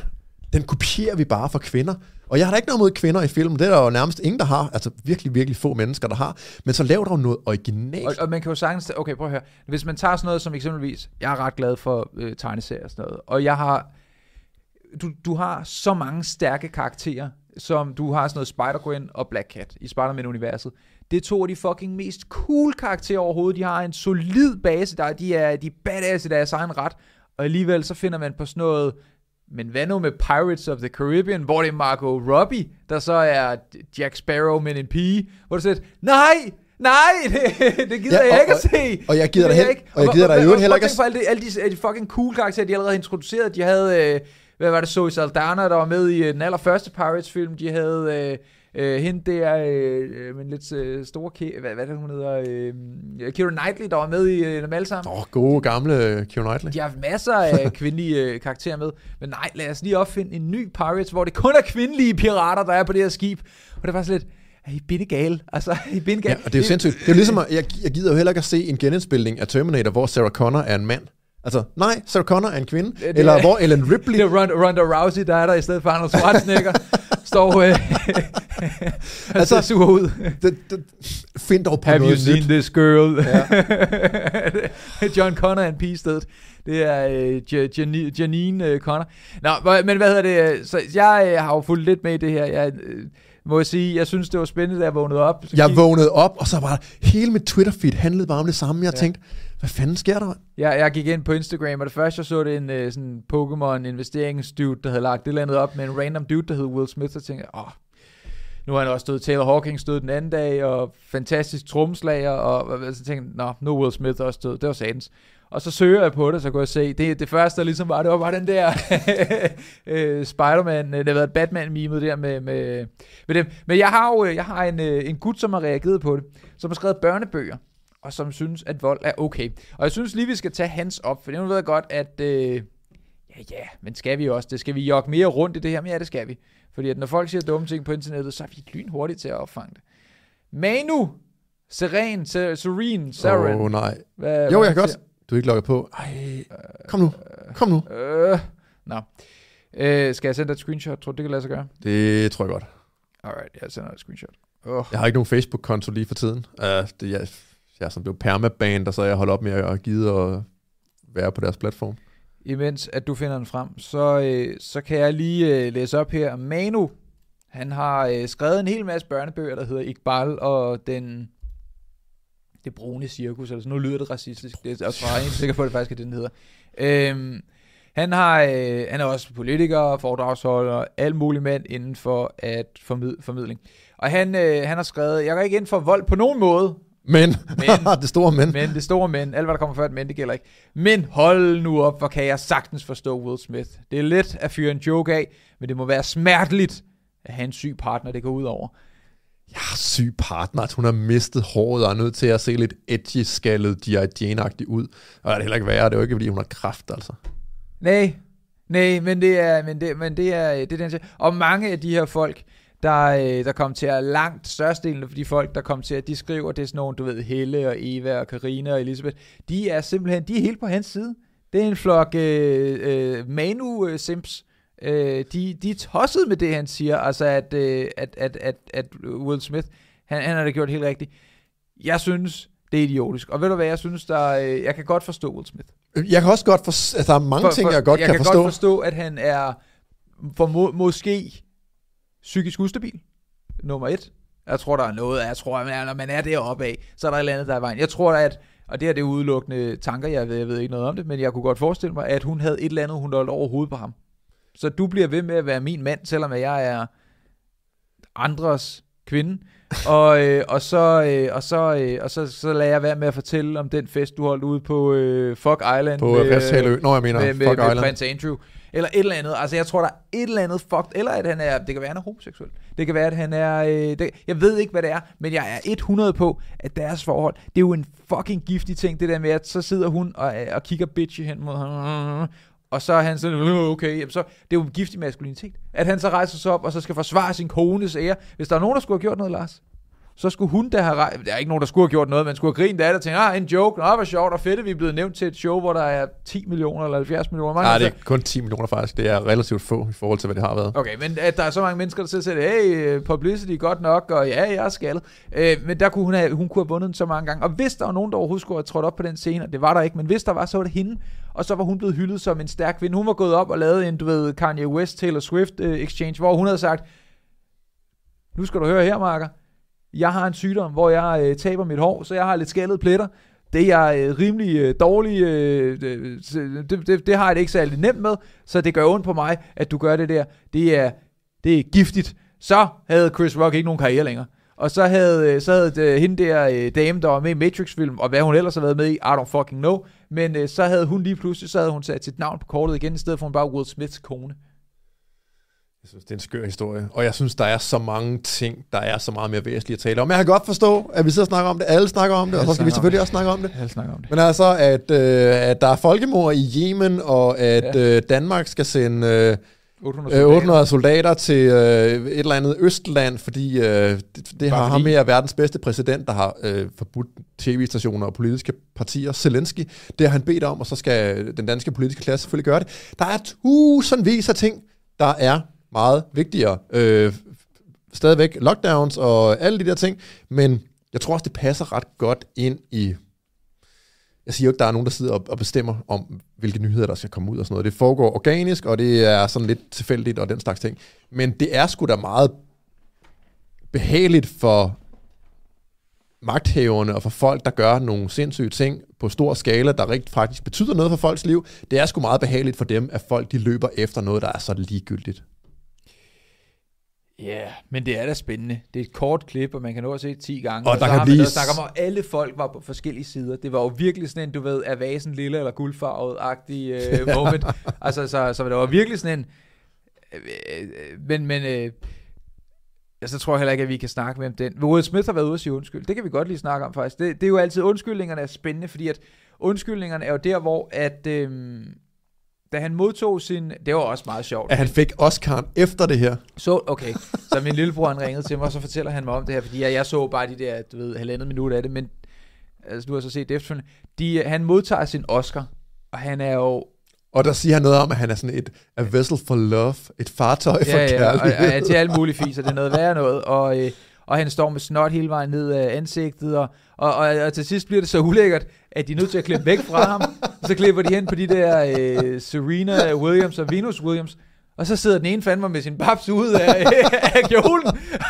den kopierer vi bare for kvinder. Og jeg har da ikke noget mod kvinder i film, det er der jo nærmest ingen, der har. Altså virkelig, virkelig få mennesker, der har. Men så lav dog noget originalt. Og, og man kan jo sagtens... Okay, prøv at høre. Hvis man tager sådan noget som eksempelvis... Jeg er ret glad for øh, tegneserier og sådan noget. Og jeg har... Du, du har så mange stærke karakterer, som du har sådan noget Spider-Gwen og Black Cat i Spider-Man-universet. Det er to af de fucking mest cool karakterer overhovedet. De har en solid base, der de er, de er badass i deres egen ret. Og alligevel så finder man på sådan noget... Men hvad nu med Pirates of the Caribbean, hvor det er Margot Robbie, der så er Jack Sparrow med en pige, hvor du siger, nej, nej, det, det gider Ja, og- jeg ikke og- at se. og jeg gider Det dig hen- og jeg gider dig øvrigt heller ikke at- at... Alle de, alle, de, alle de fucking cool karakterer, de allerede introduceret. De havde, øh, hvad var det, Zoe Saldana, der var med i øh, den allerførste Pirates-film. De havde øh, øh, hende der, øh, øh, men lidt øh, store, ke- hvad, hvad er det, hun hedder, øh, Keira Knightley, der var med i øh, dem alle sammen. Åh, oh, gode gamle Keira Knightley. De har haft masser af kvindelige øh, karakterer med. Men nej, lad os lige opfinde en ny Pirates, hvor det kun er kvindelige pirater, der er på det her skib. Og det er sådan lidt, er I bindegale? Altså, er I bindegale? Ja, og det er jo sindssygt. Det er ligesom, at jeg, jeg gider jo heller ikke at se en genindspilning af Terminator, hvor Sarah Connor er en mand. Altså, nej, Sarah Connor er en kvinde. det eller er- hvor Ellen Ripley... Det er Ronda, Rousey, der er der i stedet for Arnold Schwarzenegger. står øh, altså, sur ud. det, det, find dog på Have you noget seen nyt. this girl? Ja. John Connor er en pige i stedet. Det er øh, Ja- Jani- Janine øh, Connor. Nå, men hvad hedder det? Så jeg øh, har jo fulgt lidt med i det her. Jeg øh, må jeg sige, jeg synes, det var spændende, da jeg vågnede op. Jeg vågnede op, og så var hele mit Twitter-feed handlede bare om det samme. Jeg tænkte, hvad fanden sker der? Ja, jeg gik ind på Instagram, og det første, jeg så, det en øh, sådan Pokémon investeringsdude, der havde lagt det eller andet op med en random dude, der hed Will Smith, og tænkte, åh, nu har han også stået, Taylor Hawkins stod den anden dag, og fantastisk tromslager, og, og så tænkte jeg, nå, nu er Will Smith også død, det var satans. Og så søger jeg på det, så kunne jeg se, det, det første, der ligesom var, det var bare den der øh, Spider-Man, øh, det har været Batman-mimet der med, med, med dem. Men jeg har jo øh, jeg har en, en gut, som har reageret på det, som har skrevet børnebøger, og som synes, at vold er okay. Og jeg synes lige, vi skal tage hans op, for nu ved jeg godt, at... Øh, ja, ja, men skal vi også det? Skal vi jogge mere rundt i det her? Men ja, det skal vi. Fordi at når folk siger dumme ting på internettet, så er vi lynhurtigt til at opfange det. Manu, Seren, Se- Serene, Seren. Åh, oh, nej. Hvad, Jo, hvad jeg kan godt. Du er ikke logget på. Ej, kom nu. Kom nu. siger. Øh, nå. Øh, skal jeg sende dig et screenshot? Tror du, det kan lade sig gøre? Det tror jeg godt. Alright, jeg sender dig et screenshot. Oh. Jeg har ikke nogen Facebook-konto lige for tiden. Uh, det, jeg, ja, som blev permaband, og så jeg holdt op med at give og være på deres platform. Imens at du finder den frem, så, øh, så kan jeg lige øh, læse op her. Manu, han har øh, skrevet en hel masse børnebøger, der hedder Iqbal og den det brune cirkus, eller sådan nu lyder det racistisk. Det er også bare helt sikker på, at det faktisk er det, den hedder. Øhm, han, har, øh, han er også politiker, foredragsholder, alt muligt mand inden for at formid, formidling. Og han, øh, han har skrevet, jeg går ikke ind for vold på nogen måde, men, Men. det store men. men det store men, alt hvad der kommer før et men, det gælder ikke. Men hold nu op, hvor kan jeg sagtens forstå Will Smith. Det er let at fyre en joke af, men det må være smerteligt at have en syg partner, det går ud over. Har syg partner, at hun har mistet håret og er nødt til at se lidt edgy, skaldet, G.I. Jane-agtig ud. Og det er heller ikke værre, det er jo ikke, fordi hun har kraft, altså. Nej, nej, men det er, men det, men det er, det er den. Og mange af de her folk, der, øh, der kom til at langt størstedelen af de folk, der kom til at de skriver, det er sådan nogle, du ved, Helle og Eva og Karina og Elisabeth, de er simpelthen, de er helt på hans side. Det er en flok øh, øh, Manu-simps. Øh, de, de er tosset med det, han siger, altså at, øh, at, at, at, at Will Smith, han, han har det gjort helt rigtigt. Jeg synes, det er idiotisk. Og ved du hvad, jeg synes, der, øh, jeg kan godt forstå Will Smith. Jeg kan også godt forstå, altså, der er mange ting, jeg godt jeg kan, kan forstå. godt forstå, at han er for må, måske psykisk ustabil. Nummer et. Jeg tror, der er noget, jeg tror, at når man er deroppe af, så er der et eller andet, der er i vejen. Jeg tror, at, og det her det er udelukkende tanker, jeg ved, jeg ved ikke noget om det, men jeg kunne godt forestille mig, at hun havde et eller andet, hun holdt over hovedet på ham. Så du bliver ved med at være min mand, selvom jeg er andres kvinde. og, øh, og så, øh, og, så, øh, og så, så lader jeg være med at fortælle om den fest, du holdt ude på øh, Fuck Island. På øh, Resthalø. Nå, jeg mener, med, med, fuck med Island. prins Andrew. Eller et eller andet. Altså, jeg tror, der er et eller andet fucked. Eller at han er... Det kan være, han er homoseksuel. Det kan være, at han er... Øh, det, jeg ved ikke, hvad det er. Men jeg er 100 på, at deres forhold... Det er jo en fucking giftig ting, det der med, at så sidder hun og, øh, og kigger bitchy hen mod ham. Og så er han sådan, "Øh, okay, jamen så, det er jo giftig maskulinitet. At han så rejser sig op, og så skal forsvare sin kones ære. Hvis der er nogen, der skulle have gjort noget, Lars, så skulle hun da have rejst, der er ikke nogen, der skulle have gjort noget, men skulle have grint af det og tænkt, ah, en joke, nå, hvor sjovt og fedt, vi er blevet nævnt til et show, hvor der er 10 millioner eller 70 millioner. Nej, det er kun 10 millioner faktisk. Det er relativt få i forhold til, hvad det har været. Okay, men at der er så mange mennesker, der sidder og siger, hey, publicity godt nok, og ja, jeg er skaldet. Øh, men der kunne hun, have, hun kunne have vundet den så mange gange. Og hvis der var nogen, der overhovedet skulle have trådt op på den scene, og det var der ikke, men hvis der var, så var det hende. Og så var hun blevet hyldet som en stærk kvinde. Hun var gået op og lavet en, du ved, Kanye West, Taylor Swift uh, exchange, hvor hun havde sagt, nu skal du høre her, Marker. Jeg har en sygdom, hvor jeg øh, taber mit hår, så jeg har lidt skaldede pletter. Det er jeg øh, rimelig øh, dårlig, øh, det, det, det, det har jeg det ikke særlig nemt med, så det gør ondt på mig, at du gør det der. Det er, det er giftigt. Så havde Chris Rock ikke nogen karriere længere. Og så havde, øh, så havde det, hende der øh, dame, der var med i Matrix-film, og hvad hun ellers har været med i, I don't fucking know. Men øh, så havde hun lige pludselig, så havde hun sat sit navn på kortet igen, i stedet for hun bare Will Smiths kone. Jeg synes, det er en skør historie. Og jeg synes, der er så mange ting, der er så meget mere væsentligt at tale om. Jeg kan godt forstå, at vi sidder og snakker om det. Alle snakker om det, og Alle så skal vi selvfølgelig det. også snakke om det. Jeg snakker om det. Men altså, at, øh, at der er folkemord i Yemen, og at Ja. øh, Danmark skal sende øh, 800 øh, 800 soldater til øh, et eller andet Østland, fordi øh, det, det har Bare ham fordi. her verdens bedste præsident, der har øh, forbudt tv-stationer og politiske partier, Zelensky. Det har han bedt om, og så skal den danske politiske klasse selvfølgelig gøre det. Der er tusindvis af ting, der er meget vigtigere. Øh, stadigvæk lockdowns og alle de der ting, men jeg tror også, det passer ret godt ind i... Jeg siger jo ikke, der er nogen, der sidder og og bestemmer om, hvilke nyheder, der skal komme ud og sådan noget. Det foregår organisk, og det er sådan lidt tilfældigt og den slags ting. Men det er sgu da meget behageligt for magthæverne og for folk, der gør nogle sindssyge ting på stor skala, der rigt faktisk betyder noget for folks liv. Det er sgu meget behageligt for dem, at folk de løber efter noget, der er så ligegyldigt. Ja, yeah, men det er da spændende. Det er et kort klip, og man kan nå at se det 10 gange. Og der så kan blive noget at snakke om, og alle folk var på forskellige sider. Det var jo virkelig sådan en, du ved, er vasen lille eller guldfarvet-agtig øh, moment. altså, så, så det var virkelig sådan en... Øh, øh, men, men... Øh, så tror jeg heller ikke, at vi kan snakke med om den. Will Smith har været ude og sige undskyld. Det kan vi godt lige snakke om faktisk. Det, det er jo altid, undskyldningerne er spændende, fordi at undskyldningerne er jo der, hvor at, øhm, da han modtog sin... Det var også meget sjovt. At han fik Oscar'en efter det her. Så, okay. Så min lillebror, han ringede til mig, og så fortæller han mig om det her, fordi jeg, jeg så bare de der, du ved, halvandet minut af det, men altså, du har så set det efterfølgende. De, han modtager sin Oscar, og han er jo... Og der siger han noget om, at han er sådan et a vessel for love, et fartøj for Ja, ja, kærlighed. og, og til alle mulige fiser, det er noget værre noget, og, øh, og han står med snot hele vejen ned af ansigtet, og, og, og, og til sidst bliver det så ulækkert, at de er nødt til at klippe væk fra ham, og så klipper de hen på de der øh, Serena Williams og Venus Williams, og så sidder den ene fandme med sin babs ud af, af kjolen,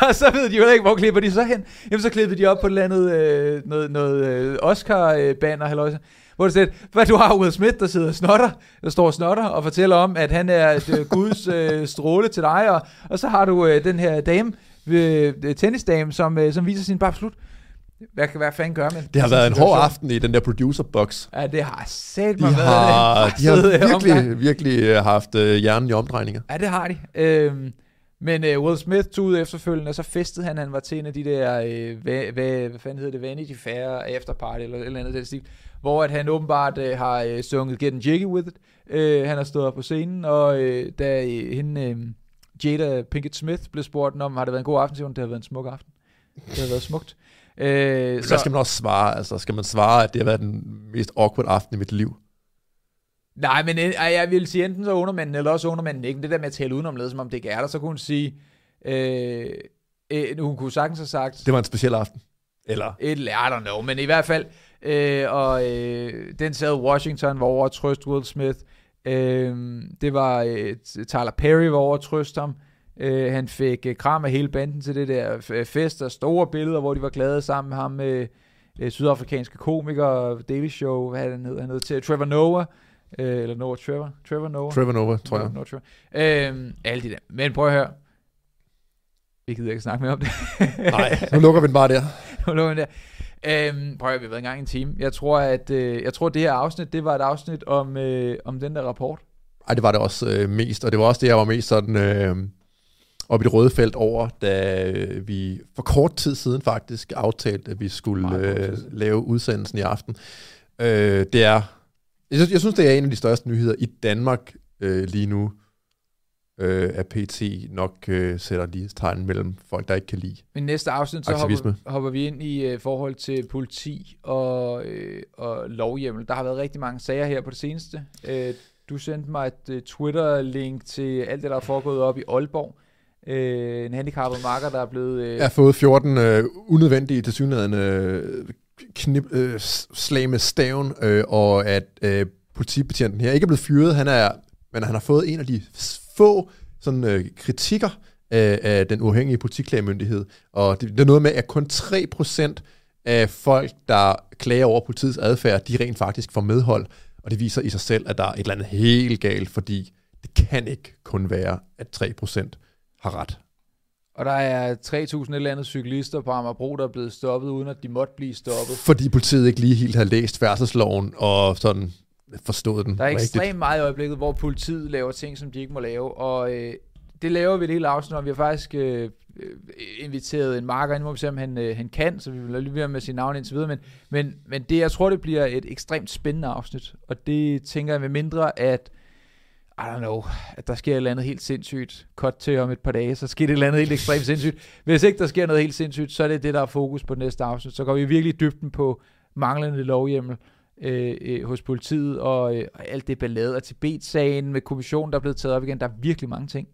og så ved de jo ikke, hvor klipper de så hen. Jamen, så klippede de op på et eller andet øh, noget, noget øh, Oscar-banner, halløjsa, hvor det siger, hvad du har Will Smith, der sidder og snotter, der står og snotter, og fortæller om, at han er et, Guds øh, stråle til dig, og, og så har du øh, den her dame, øh, tennisdame, som, øh, som viser sin babs slut. Hvad, hvad fanden gør man? Det har været en hård aften i den der producer-box. Ja, det har sat De mig har, de har omgang. virkelig, virkelig øh, haft øh, hjernen i omdrejninger. Ja, det har de. Øhm, men øh, Will Smith tog ud efterfølgende, og så festede han, han var til en af de der, øh, hvad, hvad, hvad fanden hedder det, Vanity Fair Afterparty, eller et eller andet den stil, hvor at han åbenbart øh, har øh, sunget Getting Jiggy With It. Øh, han har stået på scenen, og øh, da øh, hende, øh, Jada Pinkett Smith blev spurgt om, har det været en god aften, siger hun, det har været en smuk aften. Det har været smukt. Øh, Så skal man også svare, altså skal man svare, at det har været den mest awkward aften i mit liv? Nej, men øh, jeg vil sige, enten så under man den, eller også under man den ikke. Men det der med at tale udenom lidt, som om det ikke er der, så kunne hun sige, øh, øh, hun kunne sagtens have sagt, Det var en speciel aften. Eller? et, I don't know, men i hvert fald, øh, og øh, den sad Washington var over at trøste Will Smith, øh, det var øh, Tyler Perry var over at trøste ham, Øh, han fik øh, kram af hele banden til det der f- fest og store billeder, hvor de var glade sammen med ham, øh, øh, sydafrikanske komiker, Daily Show, hvad han hed? Han hed til Trevor Noah, øh, eller Noah Trevor? Trevor Noah? Trevor Noah, tror jeg. Noah Trevor. Øh, alle de der. Men prøv at høre. Vi gider ikke snakke mere om det. Nej, nu lukker vi den bare der. Nu lukker vi der. Øhm, prøv at vi har været i gang i en time. Jeg tror, at øh, jeg tror, at det her afsnit, det var et afsnit om, øh, om den der rapport. Ej, det var det også øh, mest, og det var også det, jeg var mest sådan øh, op i det røde felt over, da øh, vi for kort tid siden faktisk aftalte, at vi skulle øh, lave udsendelsen i aften. Øh, det er, jeg synes, jeg synes, det er en af de største nyheder i Danmark øh, lige nu, øh, at PT nok øh, sætter lighedstegn mellem folk, der ikke kan lide. Men næste afsnit, så Aktivisme. hopper, hopper vi ind i øh, forhold til politi og, øh, og lovhjemmel. Der har været rigtig mange sager her på det seneste. Øh, du sendte mig et øh, Twitter-link til alt det, der er foregået op i Aalborg. Øh, en handicappet marker, der er blevet... Øh, Jeg har fået 14 øh, unødvendige til synligheden øh, knip, øh, slag med staven, øh, og at øh, politibetjenten her ikke er blevet fyret, han er, men han har fået en af de få sådan, øh, kritikker af, af den uafhængige politiklagemyndighed, og det, det er noget med, at kun 3% af folk, der klager over politiets adfærd, de rent faktisk får medhold, og det viser i sig selv, at der er et eller andet helt galt, fordi det kan ikke kun være, at 3% har ret. Og der er 3.000 et eller andet cyklister på Amagerbro, der er blevet stoppet, uden at de måtte blive stoppet. Fordi politiet ikke lige helt har læst færdselsloven og sådan forstået den Der er rigtigt. ekstremt meget i øjeblikket, hvor politiet laver ting, som de ikke må lave, og øh, det laver vi det hele afsnit om. Vi har faktisk øh, øh, inviteret en marker ind, må vi se, om han, øh, han kan, så vi vil lige være med sin navn indtil videre, men, men, men det, jeg tror, det bliver et ekstremt spændende afsnit, og det tænker jeg med mindre, at I don't know, at der sker et eller andet helt sindssygt. Cut til om et par dage, så sker det et eller andet helt ekstremt sindssygt. Hvis ikke der sker noget helt sindssygt, så er det det, der er fokus på næste afsnit. Så går vi virkelig i dybden på manglende lovhjemmel øh, øh, hos politiet, og, øh, og alt det ballade, og Tibet-sagen med kommissionen, der er blevet taget op igen. Der er virkelig mange ting.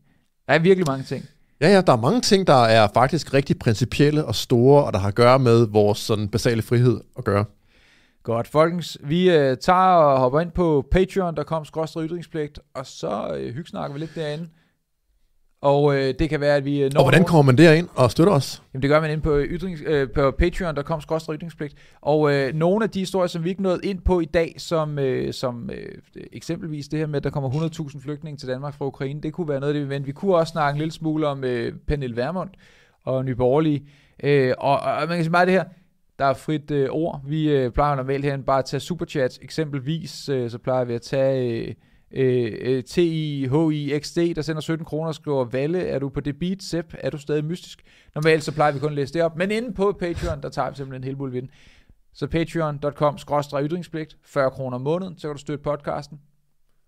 Der er virkelig mange ting. Ja, ja, der er mange ting, der er faktisk rigtig principielle og store, og der har at gøre med vores sådan basale frihed at gøre. Godt, folkens. Vi øh, tager og hopper ind på patreon.com ytringspligt, og så øh, hyggesnakker vi lidt derinde. Og øh, det kan være, at vi øh, Og hvordan kommer man derind og støtter os? Jamen det gør man inde på, ytrings, øh, på patreon.com ytringspligt. Og øh, nogle af de historier, som vi ikke nåede ind på i dag, som, øh, som øh, eksempelvis det her med, at der kommer 100.000 flygtninge til Danmark fra Ukraine, det kunne være noget af det, vi vendte. Vi kunne også snakke en lille smule om øh, Pernille Vermund og Nye Borgerlige. Øh, og, og man kan sige meget af det her, der er frit øh, ord. Vi øh, plejer normalt herinde bare at tage superchats. Eksempelvis øh, så plejer vi at tage... Øh, øh, øh, TIHIXD, der sender 17 kroner og skriver, Valle, er du på det beat, Sepp, er du stadig mystisk? Normalt så plejer vi kun at læse det op, men inde på Patreon, der tager vi simpelthen en hel mulig vind. Så patreon.com ytringspligt, 40 kroner om måneden, så kan du støtte podcasten.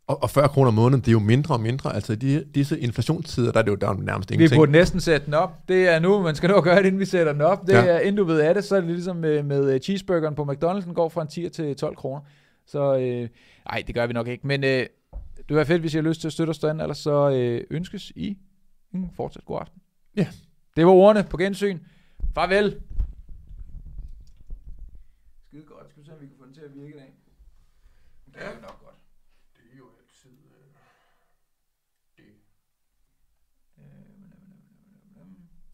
Og, og 40 kroner om måneden, det er jo mindre og mindre. Altså i de, disse inflationstider, der er det jo der er nærmest Vi ingenting. burde næsten sætte den op. Det er nu, man skal nå at gøre det, inden vi sætter den op. Det Ja. er, inden du ved af det, så er det ligesom med, med øh, cheeseburgeren på McDonald's, den går fra en 10 til 12 kroner. Så øh, ej, det gør vi nok ikke. Men øh, det vil være fedt, hvis I har lyst til at støtte os derinde, ellers så øh, ønskes I en fortsat god aften. Ja. Det var ordene på gensyn. Farvel. Skide godt. Skal vi se, om vi kan få den til at virke i dag. Det vi nok